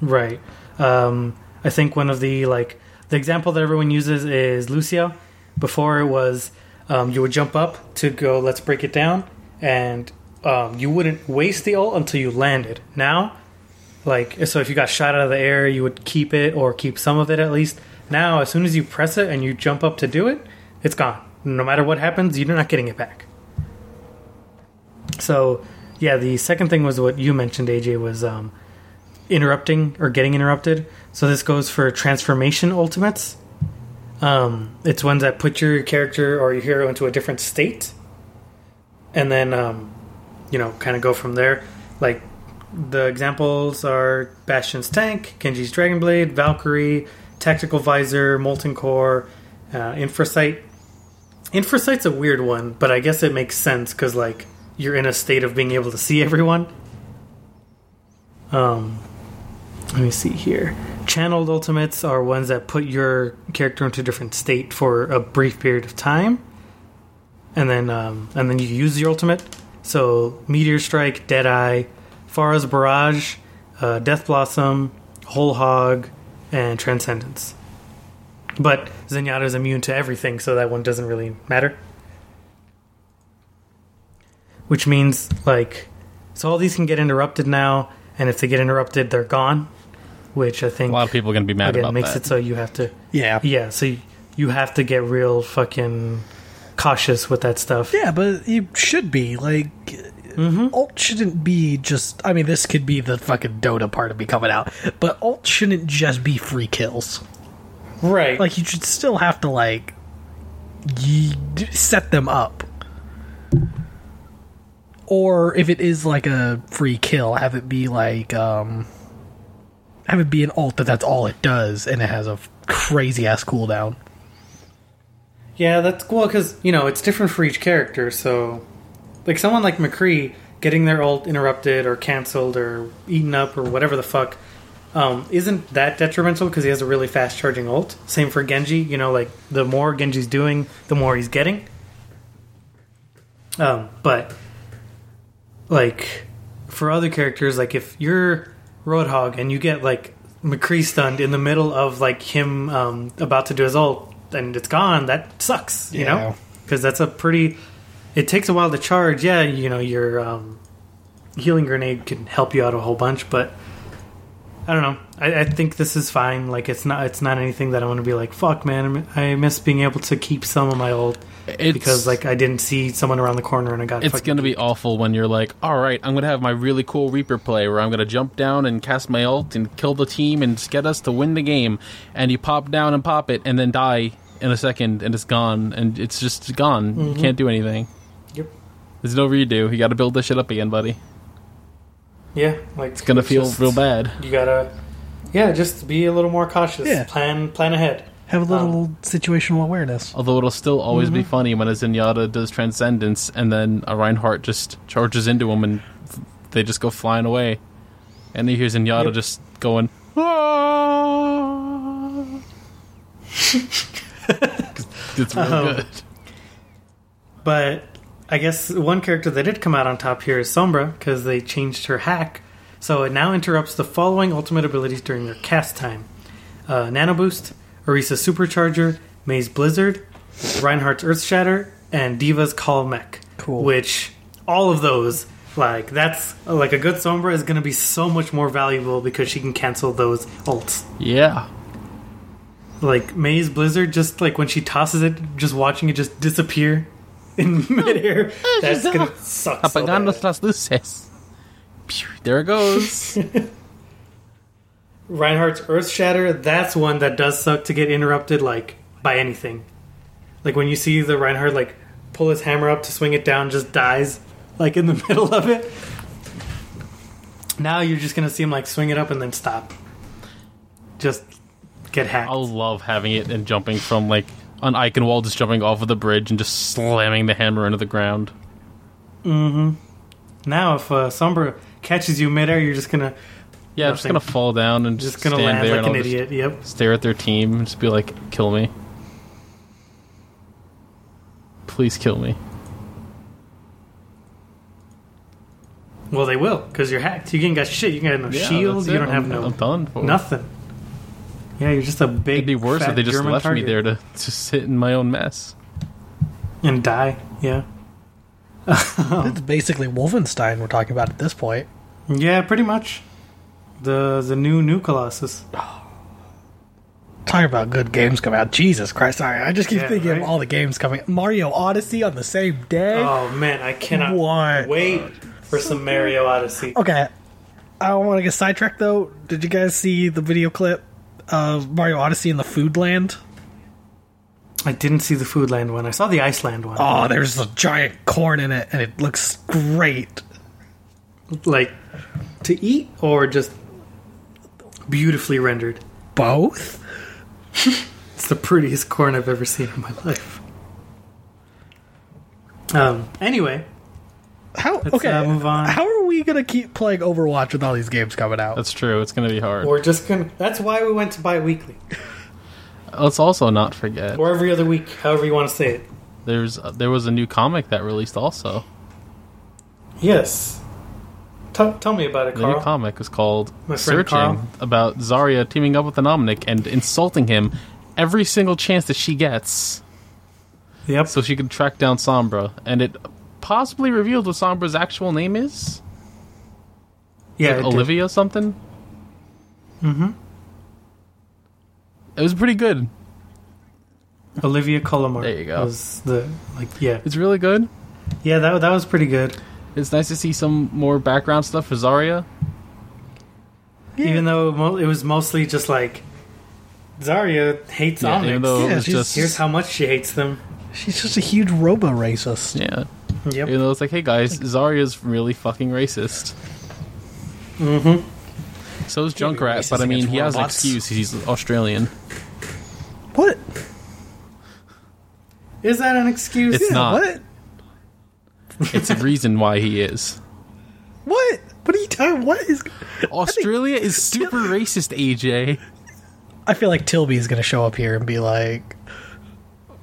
Right. Um, I think one of the like the example that everyone uses is Lucio. Before it was um, you would jump up to go. Let's break it down, and um, you wouldn't waste the ult until you landed. Now, like so, if you got shot out of the air, you would keep it or keep some of it at least. Now, as soon as you press it and you jump up to do it, it's gone. No matter what happens, you're not getting it back. So, yeah, the second thing was what you mentioned, AJ, was um, interrupting or getting interrupted. So this goes for transformation ultimates. Um, it's ones that put your character or your hero into a different state, and then um, you know kind of go from there. Like the examples are Bastion's tank, Genji's Dragon Blade, Valkyrie, Tactical Visor, Molten Core, uh, Infrasight. Infrasight's a weird one, but I guess it makes sense because like you're in a state of being able to see everyone. Um, let me see here. Channeled ultimates are ones that put your character into a different state for a brief period of time, and then um, and then you use your ultimate. So Meteor Strike, Deadeye, Pharah's Barrage, uh, Death Blossom, Whole Hog, and Transcendence. But Zenyatta is immune to everything, so that one doesn't really matter. Which means, like, so all these can get interrupted now, and if they get interrupted, they're gone. Which I think A lot of people are gonna be mad again about makes that. it so you have to, Yeah. yeah. So you, you have to get real fucking cautious with that stuff. Yeah, but you should be like ult shouldn't be just. I mean, this could be the fucking Dota part of me coming out, but alt shouldn't just be free kills. Right. Like you should still have to like ye- set them up. Or if it is like a free kill, have it be like um have it be an alt that that's all it does and it has a crazy ass cooldown. Yeah, that's cool because you know it's different for each character. So, like someone like McCree getting their ult interrupted or canceled or eaten up or whatever the fuck um, isn't that detrimental because he has a really fast charging ult. Same for Genji. You know, like the more Genji's doing, the more he's getting. Um, but like for other characters, like if you're Roadhog and you get like McCree stunned in the middle of like him um, about to do his ult and it's gone, that sucks. You Yeah. know, because that's a pretty. It takes a while to charge. Yeah, you know your um, healing grenade can help you out a whole bunch, but I don't know. I, I think this is fine. Like it's not. It's not anything that I want to be like. Fuck, man. I miss being able to keep some of my old It's, because like I didn't see someone around the corner and I got. it's gonna be awful when you're like, all right, I'm gonna have my really cool Reaper play where I'm gonna jump down and cast my ult and kill the team and get us to win the game, and you pop down and pop it and then die in a second and it's gone and it's just gone. You can't do anything. Yep. There's no redo. You got to build this shit up again, buddy. Yeah, like It's gonna feel real bad. You gotta, yeah, just be a little more cautious. Yeah. Plan, plan ahead. Have a little situational awareness. Although it'll still always Mm-hmm. be funny when a Zenyatta does Transcendence and then a Reinhardt just charges into him and they just go flying away. And you hear Zenyatta Yep. just going, "Ah." it's real Oh. good. But I guess one character that did come out on top here is Sombra because they changed her hack, so it now interrupts the following ultimate abilities during their cast time: uh, Nano Boost, Orisa Supercharger, Mei's Blizzard, Reinhardt's Earth Shatter, and D.Va's Call Mech. Cool. Which all of those. Like that's like a good Sombra is going to be so much more valuable because she can cancel those ults. Yeah. like Mei's Blizzard, just like when she tosses it, just watching it just disappear in midair. That's gonna suck. So Apagando bad. las luces. Pew, There it goes. Reinhardt's Earth Shatter. That's one that does suck to get interrupted like by anything. Like when you see the Reinhardt like pull his hammer up to swing it down, just dies like in the middle of it. Now you're just gonna see him like swing it up and then stop. Just get hacked. I'll love having it and jumping from like on Eichenwalde, just jumping off of the bridge and just slamming the hammer into the ground. Mm-hmm. Now if uh, Sombra catches you midair, you're just gonna Yeah, I'm just gonna fall down and just gonna stand land there like and an idiot. Yep. stare at their team and just be like, "Kill me, please kill me." Well, they will because you're hacked. You ain't got shit. You ain't got no Yeah, shield. You don't have I'm- no I'm done for. nothing. Yeah, you're just a big. It'd be worse fat if they just German left target. me there to just sit in my own mess. and die. Yeah, It's basically Wolfenstein we're talking about at this point. yeah, pretty much. The the new new Colossus. Talking about good games coming out. Jesus Christ, sorry. I just keep Yeah, thinking right? of all the games coming. Mario Odyssey on the same day. Oh man, I cannot What? wait for some Mario Odyssey. Okay. I don't want to get sidetracked though. Did you guys see the video clip of Mario Odyssey in the food land? I didn't see the Foodland one. I saw the Iceland one. Oh, there's a giant corn in it and it looks great. Like to eat or just beautifully rendered. Both? It's the prettiest corn I've ever seen in my life. Um. Anyway, How Let's, okay, uh, move on. How are we going to keep playing Overwatch with all these games coming out? That's true. It's gonna be hard. we're just gonna. That's why we went to bi-weekly Let's also not forget or every other week, however you want to say it. there's uh, there was a new comic that released also. Yes. T- tell me about it, The new comic is called My Searching Carl. about Zarya teaming up with an Omnic and insulting him every single chance that she gets Yep. so she can track down Sombra. And it possibly revealed what Sombra's actual name is? yeah. Like it did. Olivia something? Mm-hmm. It was pretty good. Olivia Colomar. There you go. Was the like yeah It's really good. yeah that that was pretty good. It's nice to see some more background stuff for Zarya. Even though it was mostly just like Zarya hates Yeah, Omnics. even though Yeah, it was just Here's how much she hates them. She's just a huge robo racist. yeah. Yep. Even though it's like, hey guys, Zarya's really fucking racist. Mm-hmm. So is Can't Junkrat, but I mean, against he has an excuse. He's Australian. What? Is that an excuse? It's Yeah, not. What? It's a reason why he is. What? What are you talking? What is? Australia is super racist, AJ. I feel like Tilby is gonna show up here and be like,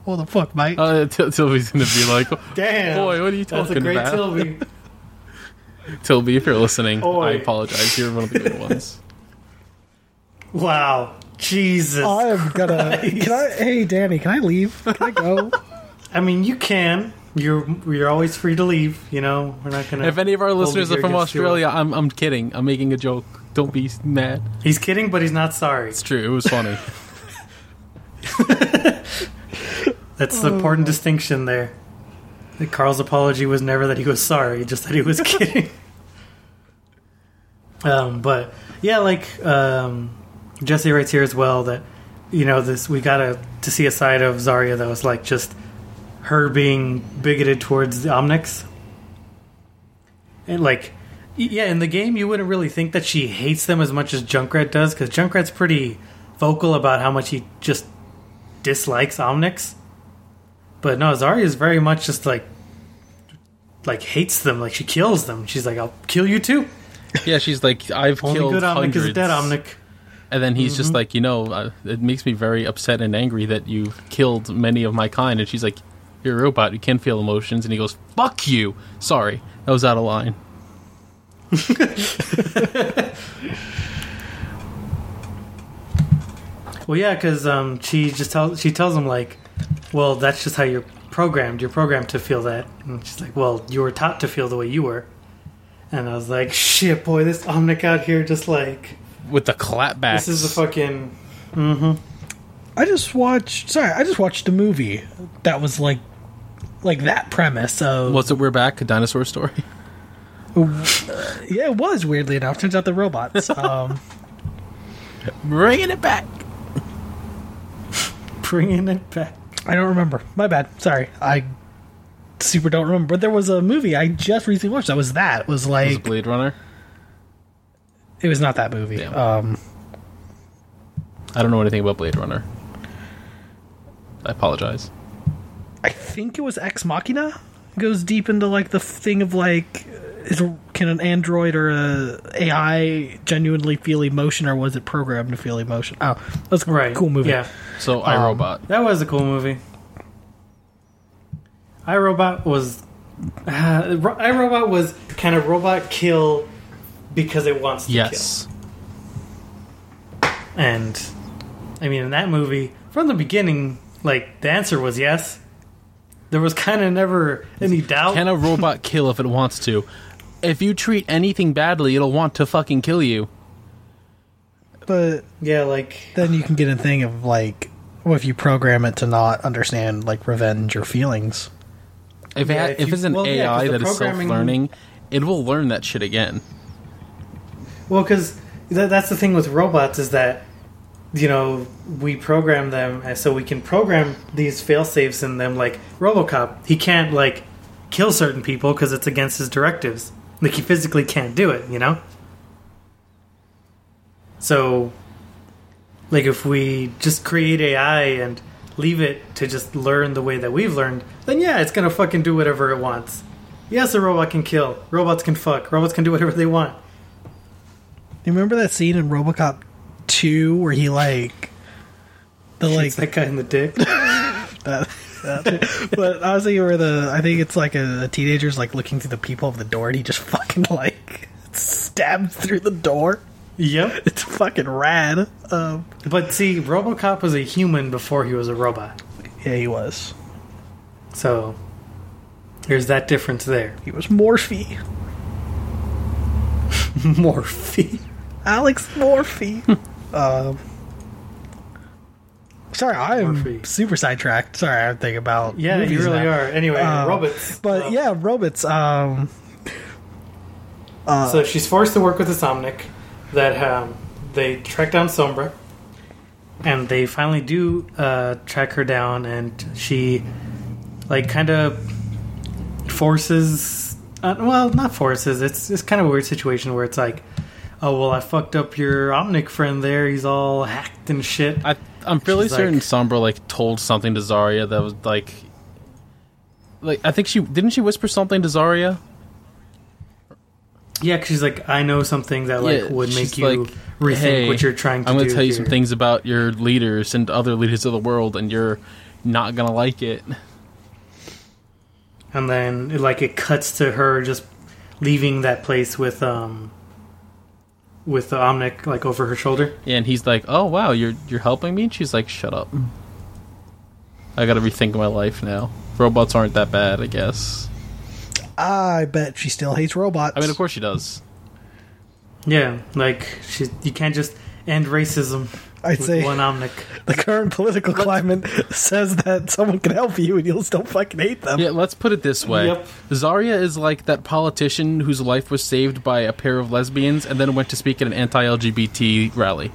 "What the fuck, mate?" Uh, Til- Tilby's gonna be like, Damn. Boy, what are you talking That's a talking great about? Tilby. Tilby, if you're listening, Oi. I apologize. You're one of the good ones. Wow. Jesus. I'm gonna. Can I? Hey, Danny, can I leave? Can I go? I mean, you can. You're you're always free to leave. You know, we're not gonna. If any of our hold you listeners are here from against your. Australia, I'm I'm kidding. I'm making a joke. Don't be mad. he's kidding, but he's not sorry. It's true. It was funny. That's the important distinction there. That Carl's apology was never that he was sorry, just that he was kidding. um, but yeah, like um, Jesse writes here as well that you know this we got to to see a side of Zarya that was like just her being bigoted towards the Omnics, and like yeah, in the game you wouldn't really think that she hates them as much as Junkrat does because Junkrat's pretty vocal about how much he just dislikes Omnics. But no, Zarya is very much just like like hates them, like she kills them. She's like, "I'll kill you too." yeah, she's like, I've Only killed good Omnic hundreds. is dead Omnic. And then he's Mm-hmm. just like, you know, uh, it makes me very upset and angry that you've killed many of my kind. And she's like, you're a robot. You can't feel emotions. And he goes, fuck you. Sorry, that was out of line. Well, yeah, because um, she just tells she tells him like, "Well, that's just how you're programmed. You're programmed to feel that." And she's like, "Well, you were taught to feel the way you were." And I was like, "Shit, boy, this Omnic out here just like With the clapbacks. this is a fucking." I just watched. Sorry, I just watched a movie that was like, like that premise of. Was it We're Back, a dinosaur story? yeah, it was weirdly enough. Turns out they're robots. Um, Bringing it back. Bringing it back. I don't remember. My bad. Sorry, I super don't remember. But there was a movie I just recently watched that was that. It was Was like it Blade Runner? it was not that movie. Damn. Um, I don't know anything about Blade Runner. I apologize. I think it was Ex Machina. It goes deep into like the thing of like, is can an android or a AI genuinely feel emotion, or was it programmed to feel emotion? Oh, that's a Right. cool movie. Yeah, So, Um, iRobot. that was a cool movie. iRobot was. Uh, Ro- iRobot was kind of robot kill because it wants to kill. Yes. And I mean, in that movie, from the beginning, like the answer was yes. There was kind of never any doubt. Can a robot kill if it wants to? If you treat anything badly, it'll want to fucking kill you. but yeah, like then you can get a thing of like, well, if you program it to not understand like revenge or feelings? If, Yeah, ha- if if, you- it's an well, AI the that is self-learning, it will learn that shit again. well, because th- that's the thing with robots is that you know we program them eh, so we can program these fail safes in them. Like RoboCop, he can't like kill certain people because it's against his directives. Like he physically can't do it. You know. So, like if we just create AI and leave it to just learn the way that we've learned, then yeah, it's gonna fucking do whatever it wants. Yes, a robot can kill. Robots can fuck. Robots can do whatever they want. You remember that scene in RoboCop two where he like the like that guy in the dick. that, that- but I was thinking where the I think it's like a, a teenager's like looking through the people of the door and he just fucking like stabs through the door. yep. It's fucking rad. Um, But see, RoboCop was a human before he was a robot. yeah, he was. So there's that difference there. He was Murphy. Murphy. Alex Murphy. um, sorry, I am Murphy. super sidetracked. Sorry, I'm thinking about Yeah, you really now. are. Anyway, Um, robots. But Um, yeah, robots. Um, so she's forced to work with this Omnic that um, they track down Sombra. And they finally do uh, track her down, and she, like, kind of forces. Uh, well, not forces. It's it's kind of a weird situation where it's like, oh well, I fucked up your Omnic friend there. He's all hacked and shit. I, I'm fairly She's certain like- Sombra like told something to Zarya that was like, like I think she didn't she whisper something to Zarya. Yeah, 'cause she's like, I know something that like Yeah, would make you like, rethink "Hey, what you're trying to I'm going to tell you some things about your leaders and other leaders of the world, and you're not gonna like it. and then like it cuts to her just leaving that place with um with the Omnic like over her shoulder. Yeah, and he's like, "Oh wow, you're you're helping me." And she's like, "Shut up. I got to rethink my life now. Robots aren't that bad, I guess. I bet she still hates robots. I mean, of course she does. Yeah, like she, you can't just end racism. I'd with say one Omnic. the current political climate says that someone can help you and you'll still fucking hate them. Yeah, let's put it this way. Yep. Zarya is like that politician whose life was saved by a pair of lesbians and then went to speak at an anti-LGBT rally.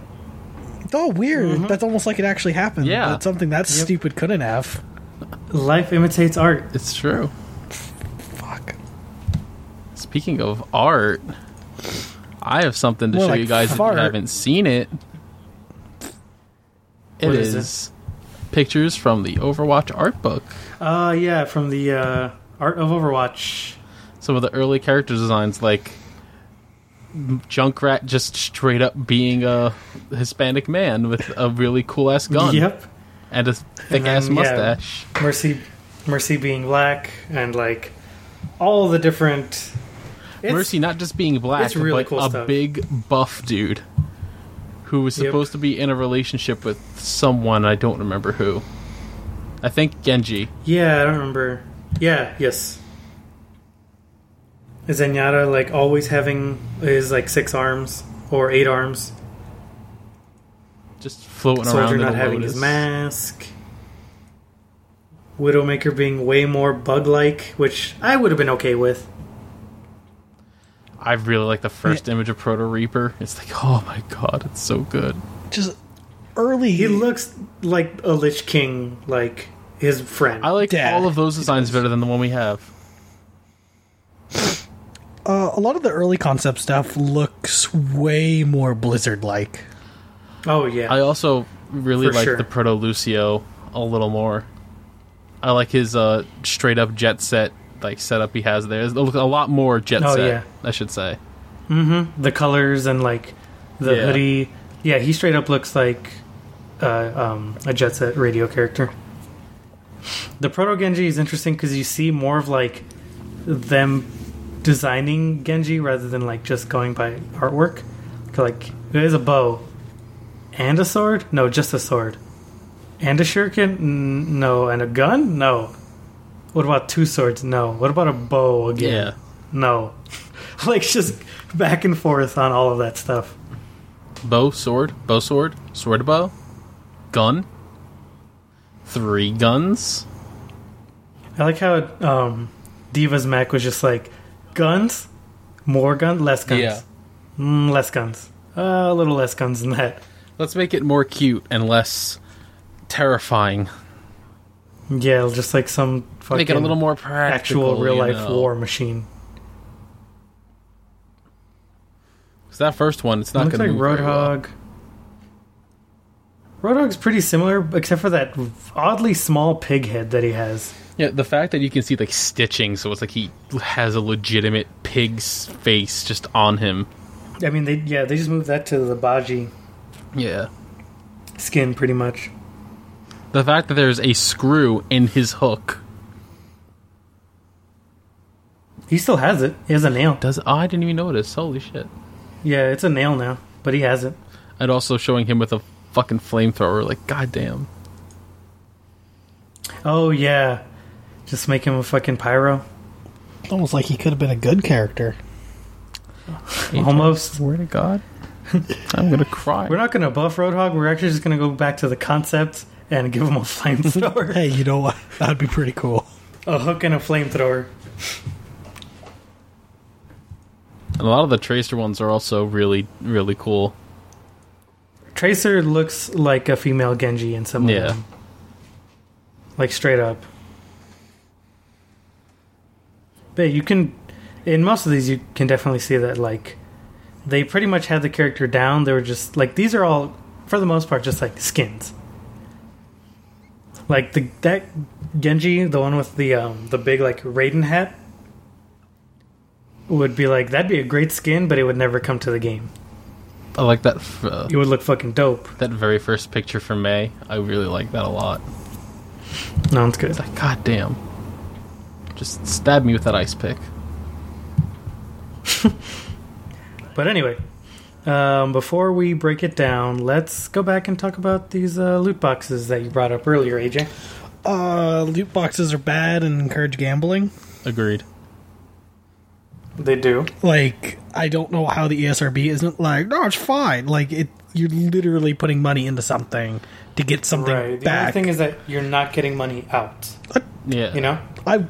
Oh, weird. Mm-hmm. That's almost like it actually happened. Yeah. But something that stupid couldn't have. Life imitates art. It's true. Fuck. Speaking of art, I have something to More show like you guys fart. if you haven't seen it. It is, is pictures from the Overwatch art book. Uh yeah, from the uh, Art of Overwatch. Some of the early character designs, like Junkrat, just straight up being a Hispanic man with a really cool ass gun Yep. and a thick ass then, yeah. mustache. Mercy, Mercy being black, and like all the different. Mercy not just being black, it's really but cool a stuff. big buff dude who was Yep. supposed to be in a relationship with someone I don't remember who. I think Genji. Yeah, I don't remember. Yeah, yes. Is Zenyatta like always having his like six arms or eight arms? Just floating around Soldier not having lotus. his mask. Widowmaker being way more bug-like, which I would have been okay with. I really like the first image of Proto Reaper. It's like, oh my god, it's so good. Just early. He looks like a Lich King, like his friend. I like Dad. all of those designs better than the one we have. uh, a lot of the early concept stuff looks way more Blizzard like. oh yeah, I also really For like sure. the Proto Lucio a little more. I like his uh, straight up jet set like setup he has there. It a lot more jet Oh, set, yeah. I should say. the colors and like the Yeah. hoodie. Yeah, he straight up looks like uh, um, a Jet Set radio character. The Proto Genji is interesting because you see more of like them designing Genji rather than like just going by artwork. Like there's a bow and a sword. No, just a sword. And a shuriken? No, and a gun? No. What about two swords? No. What about a bow again? Yeah. No. like just back and forth on all of that stuff. Bow, sword, bow, sword, sword, bow, gun, three guns. I like how um, D.Va's Mac was just like guns, more guns, less guns, Yeah. mm, less guns, uh, a little less guns than that. Let's make it more cute and less terrifying. Yeah, just like some fucking Make it a little more practical. actual real you life know. war machine. 'Cause that first one, it's not looks going like to move very well. Roadhog. Roadhog's pretty similar, except for that oddly small pig head that he has. Yeah, the fact that you can see like stitching, so it's like he has a legitimate pig's face just on him. I mean, they yeah, they just moved that to the Bajie Yeah. skin pretty much. The fact that there's a screw in his hook He still has it. He has a nail. does. Oh, I didn't even notice. Holy shit! Yeah, it's a nail now, but he has it. And also showing him with a fucking flamethrower. Like, goddamn. Oh yeah, just make him a fucking pyro. Almost like he could have been a good character. Almost. Swear to God, I'm gonna cry. We're not gonna buff Roadhog. We're actually just gonna go back to the concept and give him a flamethrower, Hey, you know what? That'd be pretty cool. a hook and a flamethrower. And a lot of the Tracer ones are also really, really cool. Tracer looks like a female Genji in some of Yeah. them. Like straight up. But you can in most of these you can definitely see that like they pretty much had the character down. They were just like these are all for the most part just like skins. Like the that Genji, the one with the um the big like Raiden hat would be like that'd be a great skin, but it would never come to the game. I like that f- uh, It would look fucking dope. that very first picture from Mei. I really like that a lot. No, it's good. It's like, god damn. Just stab me with that ice pick. But anyway, um, before we break it down, let's go back and talk about these uh, loot boxes that you brought up earlier, AJ. Uh, loot boxes are bad and encourage gambling. Agreed. They do. Like, I don't know how the ESRB isn't like, no, it's fine. Like, it, you're literally putting money into something to get something Right. The back. only thing is that you're not getting money out. Yeah. You know? I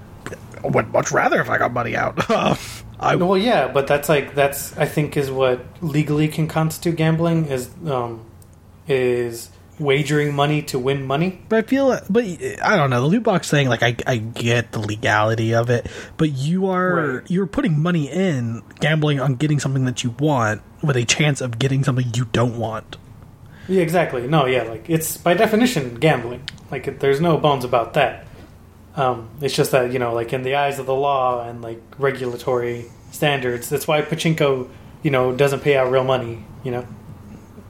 would much rather if I got money out. I Well, yeah, but that's like that's I think is what legally can constitute gambling is um, is wagering money to win money. But I feel, but I don't know the loot box thing. Like I, I get the legality of it, but you are Right. you're putting money in gambling on getting something that you want with a chance of getting something you don't want. Yeah, exactly. No, yeah, like it's by definition gambling. Like it, there's no bones about that. Um, it's just that you know, like in the eyes of the law and like regulatory standards, that's why pachinko, you know, doesn't pay out real money. You know,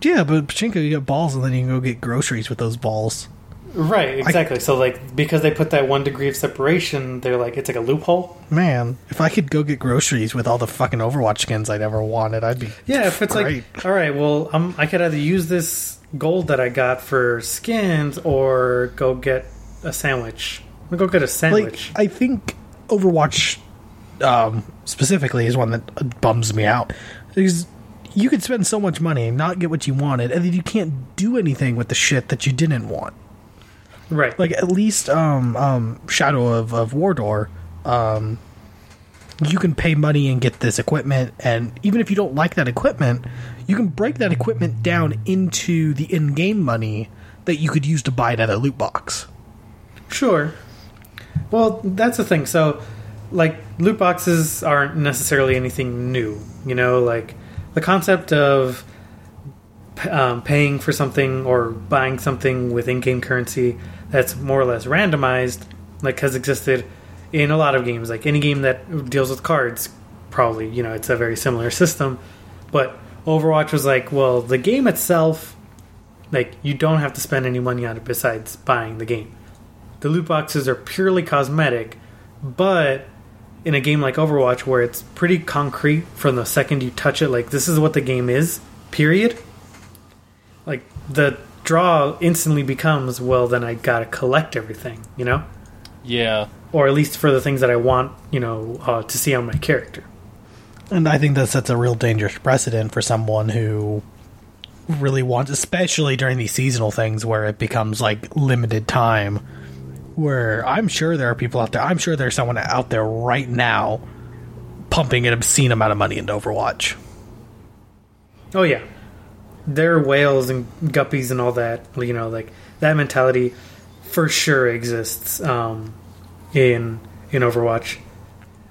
Yeah, but pachinko, you get balls, and then you can go get groceries with those balls. right? Exactly. so like because they put that one degree of separation, they're like it's like a loophole. Man, if I could go get groceries with all the fucking Overwatch skins I'd ever wanted, I'd be Yeah, if it's great. like, all right, well, um, I could either use this gold that I got for skins or go get a sandwich. I'm gonna go get a like sandwich. I think Overwatch um, specifically is one that bums me out because you could spend so much money and not get what you wanted, and then you can't do anything with the shit that you didn't want. right. Like at least um, um, Shadow of, of Wardor, um, you can pay money and get this equipment, and even if you don't like that equipment, you can break that equipment down into the in-game money that you could use to buy it at a loot box. Sure. Well, that's the thing. So, like, loot boxes aren't necessarily anything new. You know, like the concept of um, paying for something or buying something with in-game currency that's more or less randomized, like, has existed in a lot of games. Like any game that deals with cards, probably you know it's a very similar system. But Overwatch was like, well, the game itself, like, you don't have to spend any money on it besides buying the game the loot boxes are purely cosmetic, but in a game like Overwatch where it's pretty concrete from the second you touch it, like this is what the game is, period. Like the draw instantly becomes, well, then I gotta collect everything, you know? Yeah. Or at least for the things that I want, you know, uh, to see on my character. And I think that sets a real dangerous precedent for someone who really wants, especially during these seasonal things where it becomes like limited time. Where I'm sure there are people out there, I'm sure there's someone out there right now pumping an obscene amount of money into Overwatch. Oh yeah, there are whales and guppies and all that. You know, like that mentality for sure exists um, in in Overwatch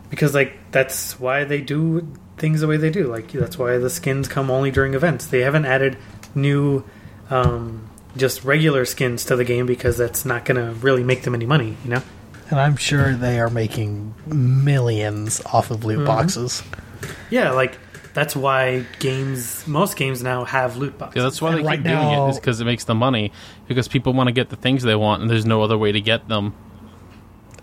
because like that's why they do things the way they do. Like that's why the skins come only during events. They haven't added new um, just regular skins to the game because that's not going to really make them any money. You know. And I'm sure they are making millions off of loot mm-hmm. boxes. Yeah, like that's why games, most games now have loot boxes. Yeah, that's why And they right keep doing it. Is because it makes the money. Because people want to get the things they want, and there's no other way to get them.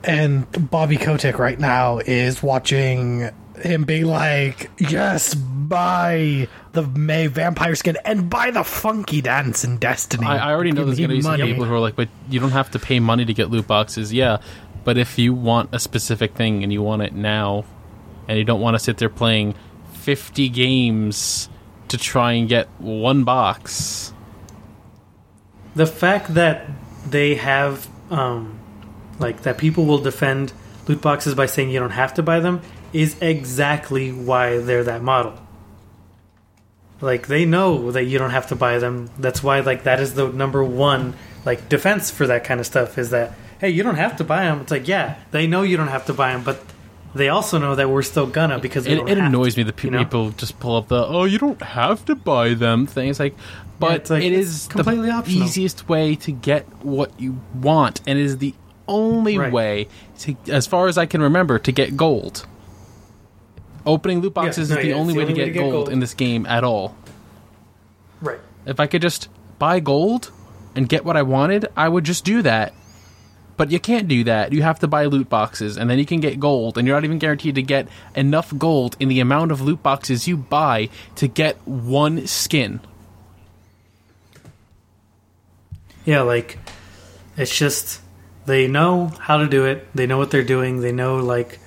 And Bobby Kotick right now is watching him be like, yes, buy the Mei vampire skin and buy the funky dance in Destiny. I, I already know Give there's going to be some money. people who are like, but you don't have to pay money to get loot boxes. Yeah, but if you want a specific thing and you want it now, and you don't want to sit there playing 50 games to try and get one box, the fact that they have um, like that people will defend loot boxes by saying you don't have to buy them is exactly why they're that model. Like they know that you don't have to buy them. That's why like that is the number one like defense for that kind of stuff is that hey, you don't have to buy them. It's like yeah, they know you don't have to buy them, but they also know that we're still gonna because It, it annoys to, me that pe- you know? people just pull up the oh you don't have to buy them thing. It's like, but it's like, it it's completely the optional. easiest way to get what you want, and it is the only Right. way to, as far as I can remember, to get gold. Opening loot Yeah, boxes no, is the yeah, only it's way to get, gold, gold. in this game at all. right. If I could just buy gold and get what I wanted, I would just do that. But you can't do that. You have to buy loot boxes, and then you can get gold, and you're not even guaranteed to get enough gold in the amount of loot boxes you buy to get one skin. Yeah, like it's just they know how to do it. They know what they're doing. They know like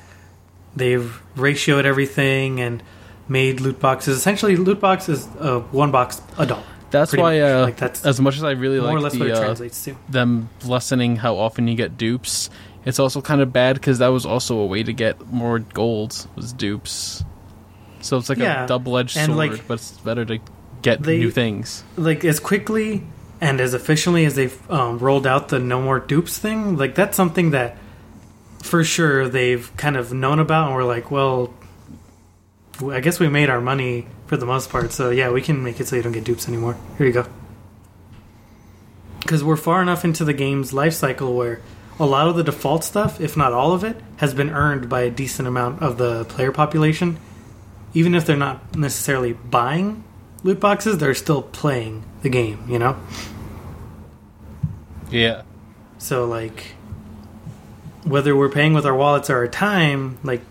they've ratioed everything and made loot boxes. Essentially, loot box is uh, one box a dollar. That's why, uh, Like, that's as much as I really like the, uh, them lessening how often you get dupes, it's also kind of bad because that was also a way to get more gold was dupes. So it's like Yeah, a double-edged sword, like, but it's better to get they- new things. Like as quickly and as efficiently as they've um, rolled out the no more dupes thing, like that's something that for sure they've kind of known about, and we're like, well, I guess we made our money for the most part, so yeah, we can make it so you don't get dupes anymore. Here you go. Because we're far enough into the game's life cycle where a lot of the default stuff, if not all of it, has been earned by a decent amount of the player population. Even if they're not necessarily buying loot boxes, they're still playing the game, you know? Yeah. So, like, whether we're paying with our wallets or our time, like,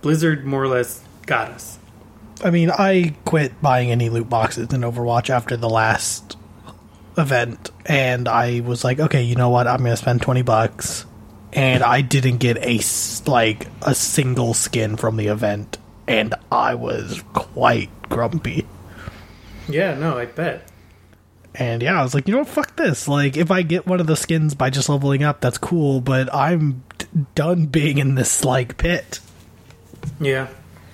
Blizzard more or less got us. I mean, I quit buying any loot boxes in Overwatch after the last event, and I was like, okay, you know what? I'm going to spend twenty bucks, and I didn't get a like a single skin from the event, and I was quite grumpy. Yeah, no, I bet. And yeah, I was like, you know what? Fuck this. Like, if I get one of the skins by just leveling up, that's cool. But I'm d- done being in this like pit. Yeah.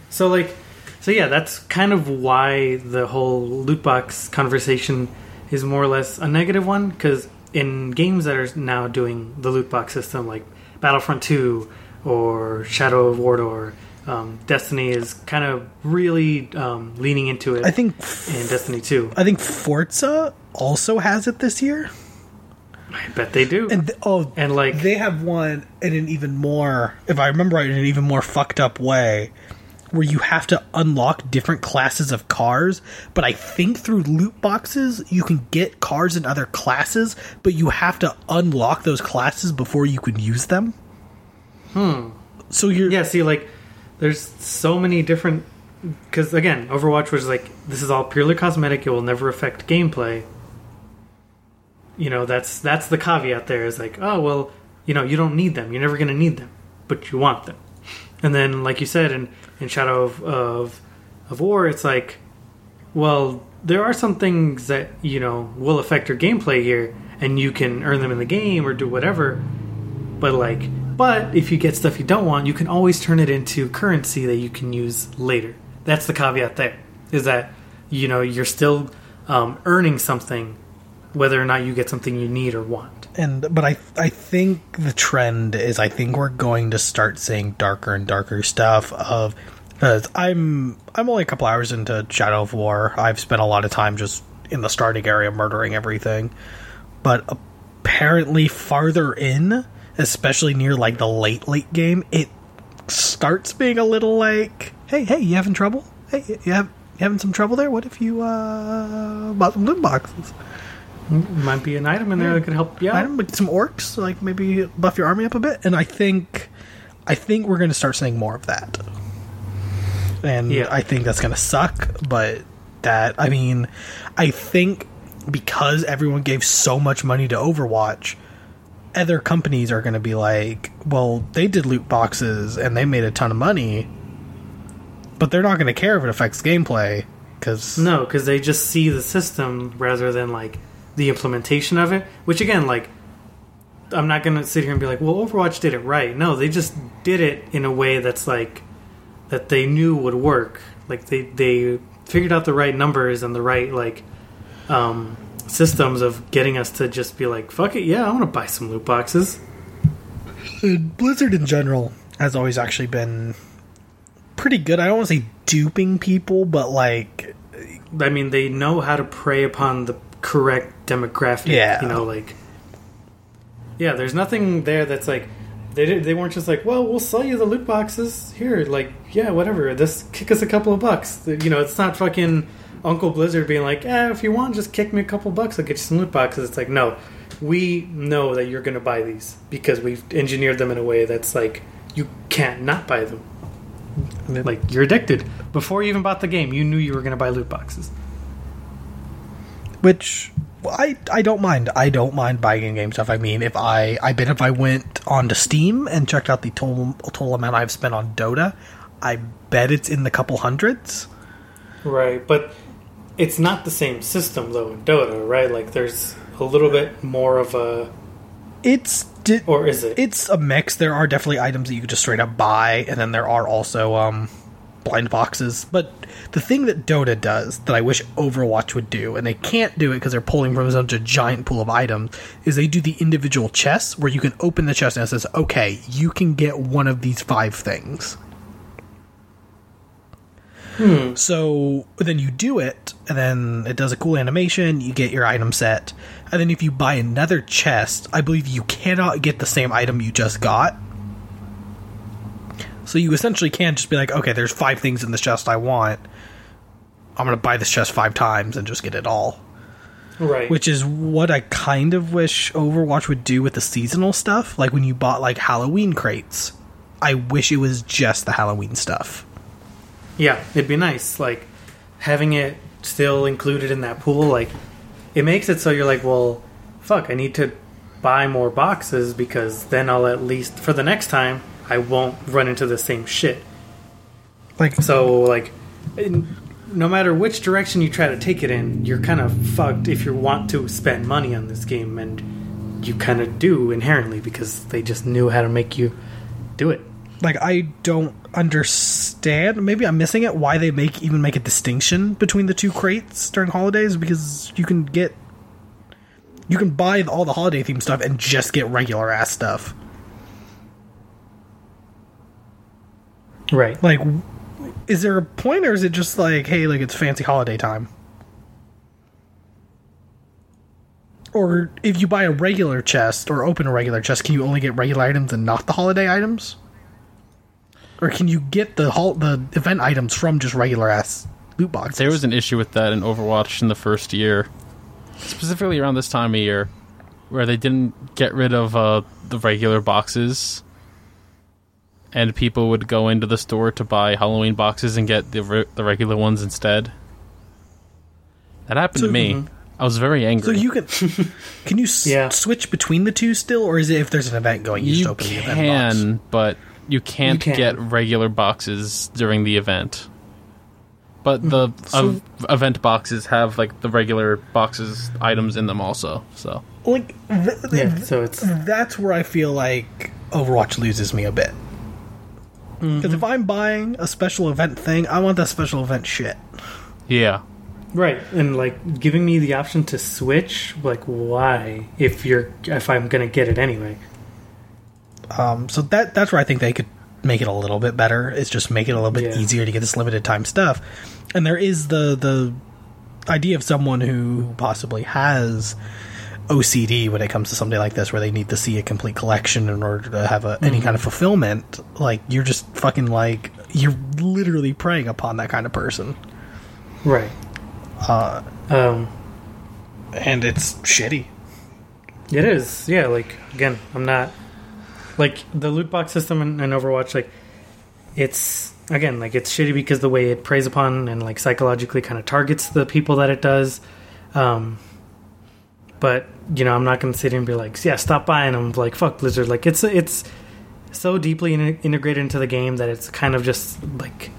So like so yeah, that's kind of why the whole loot box conversation is more or less a negative one cuz in games that are now doing the loot box system like Battlefront 2 or Shadow of War um, Destiny is kind of really um, leaning into it I think. in Destiny 2. I think Forza also has it this year. I bet they do. And th- oh, And, like- they have one in an even more, if I remember right, in an even more fucked up way, where you have to unlock different classes of cars. But I think through loot boxes you can get cars in other classes, but you have to unlock those classes before you can use them. Hmm. So you're Yeah, see, like, there's so many different. Because, again, Overwatch was like, this is all purely cosmetic, it will never affect gameplay. You know, that's that's the caveat there is like, oh, well, you know, you don't need them. You're never going to need them, but you want them. And then, like you said, in, in Shadow of, of, of War, it's like, well, there are some things that, you know, will affect your gameplay here, and you can earn them in the game or do whatever. But like, but if you get stuff you don't want, you can always turn it into currency that you can use later. That's the caveat there. Is that you know you're still um, earning something, whether or not you get something you need or want. and but I I think the trend is I think we're going to start seeing darker and darker stuff of because I'm I'm only a couple hours into Shadow of War. I've spent a lot of time just in the starting area murdering everything, but apparently farther in, especially near like the late late game, it starts being a little like, hey hey, you having trouble? Hey, you have you having some trouble there? What if you uh bought some loot boxes? Might be an item in there that could help you out. item with some orcs, like maybe buff your army up a bit. And I think, I think we're going to start seeing more of that. And Yeah. I think that's going to suck. But that, I mean, I think because everyone gave so much money to Overwatch, other companies are going to be like, well, they did loot boxes and they made a ton of money, but they're not going to care if it affects gameplay because No, because they just see the system rather than like the implementation of it. Which again, like, I'm not gonna sit here and be like, "Well, Overwatch did it right." No, they just did it in a way that's like that they knew would work. Like they they figured out the right numbers and the right like um, systems of getting us to just be like, fuck it, yeah, I want to buy some loot boxes. Blizzard in general has always actually been pretty good. I don't want to say duping people, but like I mean, they know how to prey upon the correct demographic. Yeah. You know, like yeah, there's nothing there that's like they did, they weren't just like, well, we'll sell you the loot boxes here. Like, yeah, whatever. Just kick us a couple of bucks. You know, it's not fucking Uncle Blizzard being like, eh, if you want, just kick me a couple bucks. I'll get you some loot boxes. It's like, no, we know that you're going to buy these because we've engineered them in a way that's like you can't not buy them. Like you're addicted. Before you even bought the game, you knew you were going to buy loot boxes. which I I don't mind. I don't mind buying in-game stuff. I mean, if I I bet if I went onto Steam and checked out the total total amount I've spent on Dota, I bet it's in the couple hundreds. Right, but it's not the same system though in Dota, right? Like there's a little bit more of a It's di- or is it? it's a mix. There are definitely items that you could just straight up buy, and then there are also um, blind boxes. But the thing that Dota does that I wish Overwatch would do, and they can't do it because they're pulling from such a giant pool of items, is they do the individual chests where you can open the chest and it says, "Okay, you can get one of these five things." Hmm. So then you do it, and then it does a cool animation. You get your item set, and then if you buy another chest, I believe you cannot get the same item you just got. So you essentially can't just be like, okay, there's five things in this chest I want. I'm gonna buy this chest five times and just get it all. right. Which is what I kind of wish Overwatch would do with the seasonal stuff. Like when you bought like Halloween crates. I wish it was just the Halloween stuff. Yeah, it'd be nice. Like having it still included in that pool, like it makes it so you're like, well, fuck, I need to buy more boxes because then I'll at least for the next time I won't run into the same shit. Like So like, in, no matter which direction you try to take it in, you're kind of fucked if you want to spend money on this game, and you kind of do inherently because they just knew how to make you do it. like I don't understand. Maybe I'm missing it. Why they make even make a distinction between the two crates during holidays? Because you can get you can buy all the holiday themed stuff and just get regular ass stuff. Right. Like, is there a point, or is it just like, hey, like it's fancy holiday time? Or if you buy a regular chest or open a regular chest, can you only get regular items and not the holiday items? Or can you get the hol- the event items from just regular ass loot boxes? There was an issue with that in Overwatch in the first year, specifically around this time of year, where they didn't get rid of uh, the regular boxes, and people would go into the store to buy Halloween boxes and get the re- the regular ones instead. That happened So- to me. I was very angry. so you can can you s- Yeah. switch between the two still, or is it if there's an event going, you, just You open the event box? can, but you can't You can. get regular boxes during the event. But the Mm-hmm. So- ev- event boxes have like the regular boxes items in them also. So Like th- th- Yeah. So it's that's where I feel like Overwatch loses me a bit. Because if I'm buying a special event thing, I want that special event shit. yeah, Right, and like giving me the option to switch, like why? If you're, if I'm gonna get it anyway. Um, so that that's where I think they could make it a little bit better. Is just make it a little bit Yeah. easier to get this limited time stuff. And there is the the idea of someone who possibly has OCD when it comes to something like this, where they need to see a complete collection in order to have a, any kind of fulfillment. Like you're just fucking like you're literally preying upon that kind of person, Right. uh, Um. and it's shitty. It is, yeah. Like again, I'm not like the loot box system in, in Overwatch. Like it's again, like it's shitty because the way it preys upon and like psychologically kind of targets the people that it does. Um, but you know, I'm not going to sit here and be like, yeah, stop buying them. Like fuck Blizzard. Like it's it's so deeply in- integrated into the game that it's kind of just like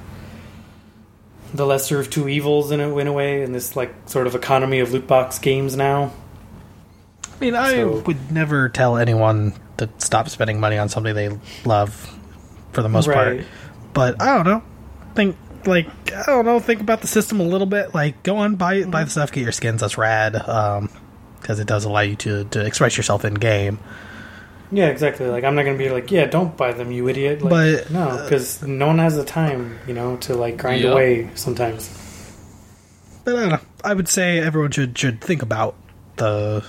the lesser of two evils in a, in a way in this like sort of economy of loot box games now. I mean, I So- would never tell anyone to stop spending money on something they love, for the most part. But I don't know. think like I don't know. Think about the system a little bit. Like go on buy buy the stuff, get your skins. That's rad. Um, because it does allow you to to express yourself in game. Yeah, exactly. Like I'm not gonna be like, yeah, don't buy them, you idiot. Like, But, no, because no one has the time, you know, to like grind Yeah. away sometimes. But I don't know. I would say everyone should should think about the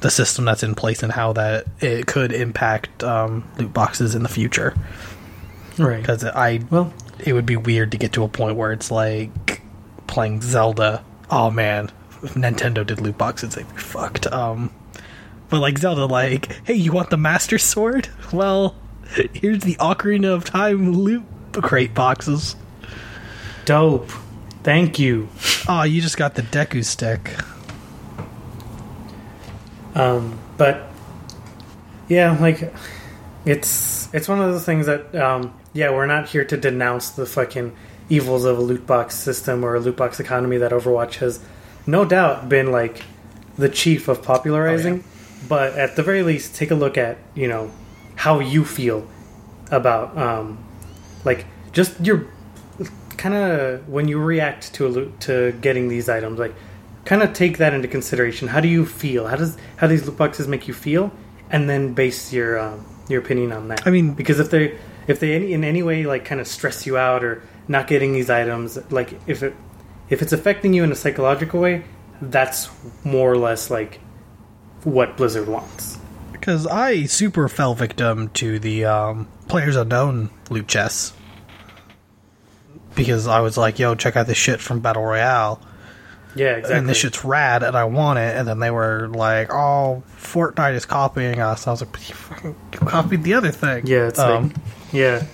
the system that's in place and how that it could impact um, loot boxes in the future. Right. Because I Well, it would be weird to get to a point where it's like playing Zelda. Oh man, if Nintendo did loot boxes, they'd be fucked. Um, but like Zelda, like, hey, you want the Master Sword? Well, here's the Ocarina of Time loot crate boxes. dope. Thank you. Oh, you just got the Deku stick. Um, but yeah, like it's it's one of those things that um, yeah, we're not here to denounce the fucking evils of a loot box system or a loot box economy that Overwatch has no doubt been like the chief of popularizing. But at the very least, take a look at you know how you feel about um, like just your kind of when you react to a loot to getting these items like kind of take that into consideration. How do you feel? How does how these loot boxes make you feel? And then base your um, your opinion on that. I mean- because if they if they any, in any way like kind of stress you out or not getting these items like if it if it's affecting you in a psychological way that's more or less like what blizzard wants Because I super fell victim to the um, Players Unknown loot chests. Because I was like, yo, check out this shit from Battle Royale. yeah exactly And this shit's rad, and I want it. And then they were like, oh, Fortnite is copying us. I was like, but you fucking copied the other thing. yeah it's Um, like yeah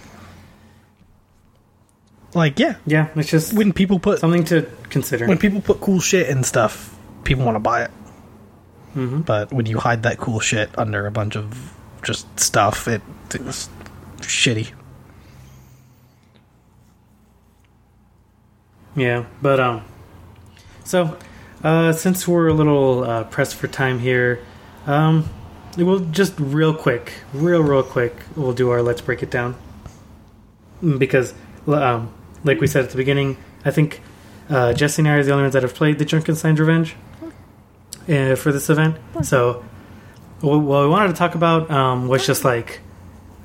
like, yeah. yeah it's just When people put something to consider when people put cool shit in stuff, people want to buy it. Mm-hmm. But when you hide that cool shit under a bunch of just stuff, it, it's shitty. Yeah, but um, so uh, since we're a little uh, pressed for time here, um, we'll just real quick, real real quick, we'll do our let's break it down Mm, because um, like we said at the beginning, I think uh, Jesse and I are the only ones that have played the Junkenstein's Revenge uh, for this event. So what, what we wanted to talk about um, was just like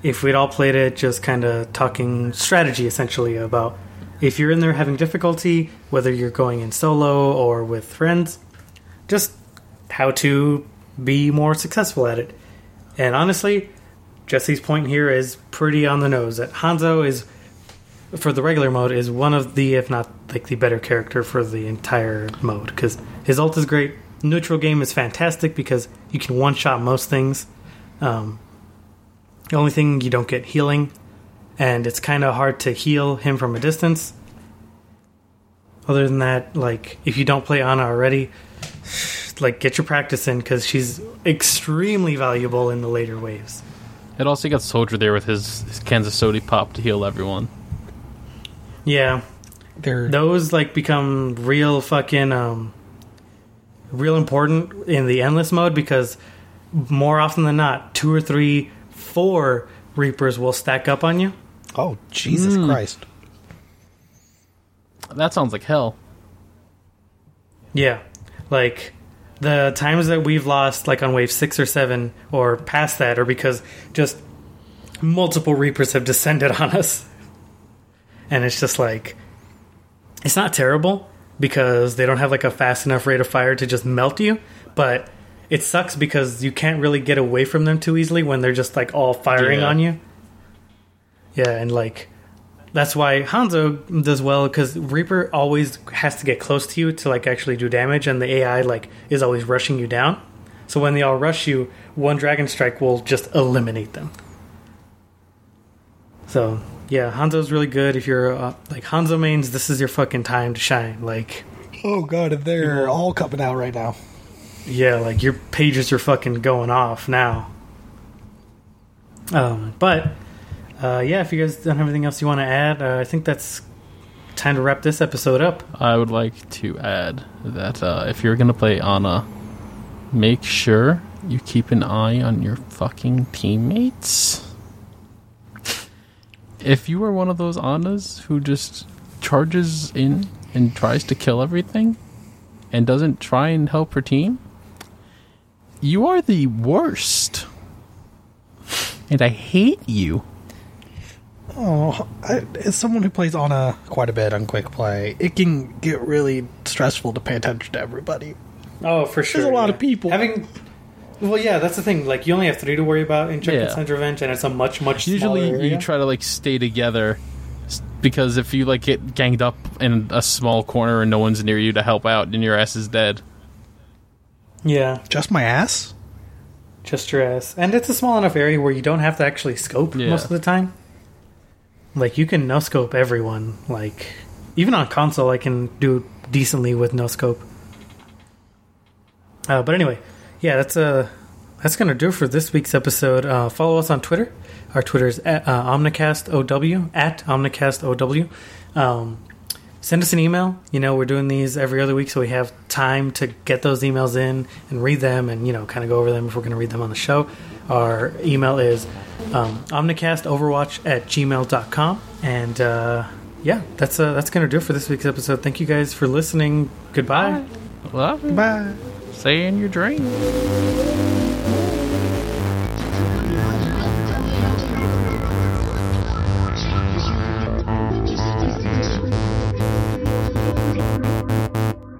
if we'd all played it, just kind of talking strategy essentially about if you're in there having difficulty, whether you're going in solo or with friends, just how to be more successful at it. And honestly, Jesse's point here is pretty on the nose. That Hanzo is, for the regular mode, is one of the, if not like the better character for the entire mode because his ult is great. Neutral game is fantastic because you can one shot most things. Um, the only thing you don't get healing, and it's kind of hard to heal him from a distance. Other than that, like if you don't play Ana already, like get your practice in because she's extremely valuable in the later waves. It also got Soldier there with his, his Kansas Sody pop to heal everyone. Yeah, They're those like become real fucking um, real important in the endless mode because more often than not, two or three, four Reapers will stack up on you. oh Jesus Christ! That sounds like hell. Yeah, like the times that we've lost, like on wave six or seven or past that, are because just multiple Reapers have descended on us, and it's just like it's not terrible because they don't have like a fast enough rate of fire to just melt you, but it sucks because you can't really get away from them too easily when they're just like all firing Yeah. on you. Yeah, and like that's why Hanzo does well because Reaper always has to get close to you to like actually do damage, and the AI like is always rushing you down. So when they all rush you, one Dragon Strike will just eliminate them. So yeah, Hanzo's really good. If you're uh, like Hanzo mains, this is your fucking time to shine. Like Oh god, they're all coming out right now. yeah, like your pages are fucking going off now. Um, but uh, yeah, if you guys don't have anything else you want to add, uh, I think that's time to wrap this episode up. I would like to add that uh, if you're going to play Ana, make sure you keep an eye on your fucking teammates. If you are one of those Anas who just charges in and tries to kill everything and doesn't try and help her team, you are the worst. And I hate you. Oh, I, as someone who plays on a quite a bit on quick play, it can get really stressful to pay attention to everybody. Oh, for sure. There's a lot yeah. of people. having. Well, yeah, that's the thing. Like, you only have three to worry about in Yeah. Junkenstein's Revenge, and it's a much, much Usually smaller you try to like stay together because if you like get ganged up in a small corner and no one's near you to help out, then your ass is dead. Yeah, Just my ass. just your ass. And it's a small enough area where you don't have to actually scope Yeah. most of the time. Like, you can no scope everyone. Like, even on console, I can do decently with no scope. Uh, but anyway, yeah, that's uh, that's gonna do it for this week's episode. Uh, follow us on Twitter. Our Twitter is at, uh, OmnicastOW at OmnicastOW. Um, send us an email. You know, we're doing these every other week, so we have time to get those emails in and read them, and you know, kind of go over them if we're going to read them on the show. Our email is um, OmniCastOverwatch at gmail.com. and uh, yeah, that's uh, that's gonna do it for this week's episode. Thank you guys for listening. Goodbye. Love you. Bye. Say in your dreams.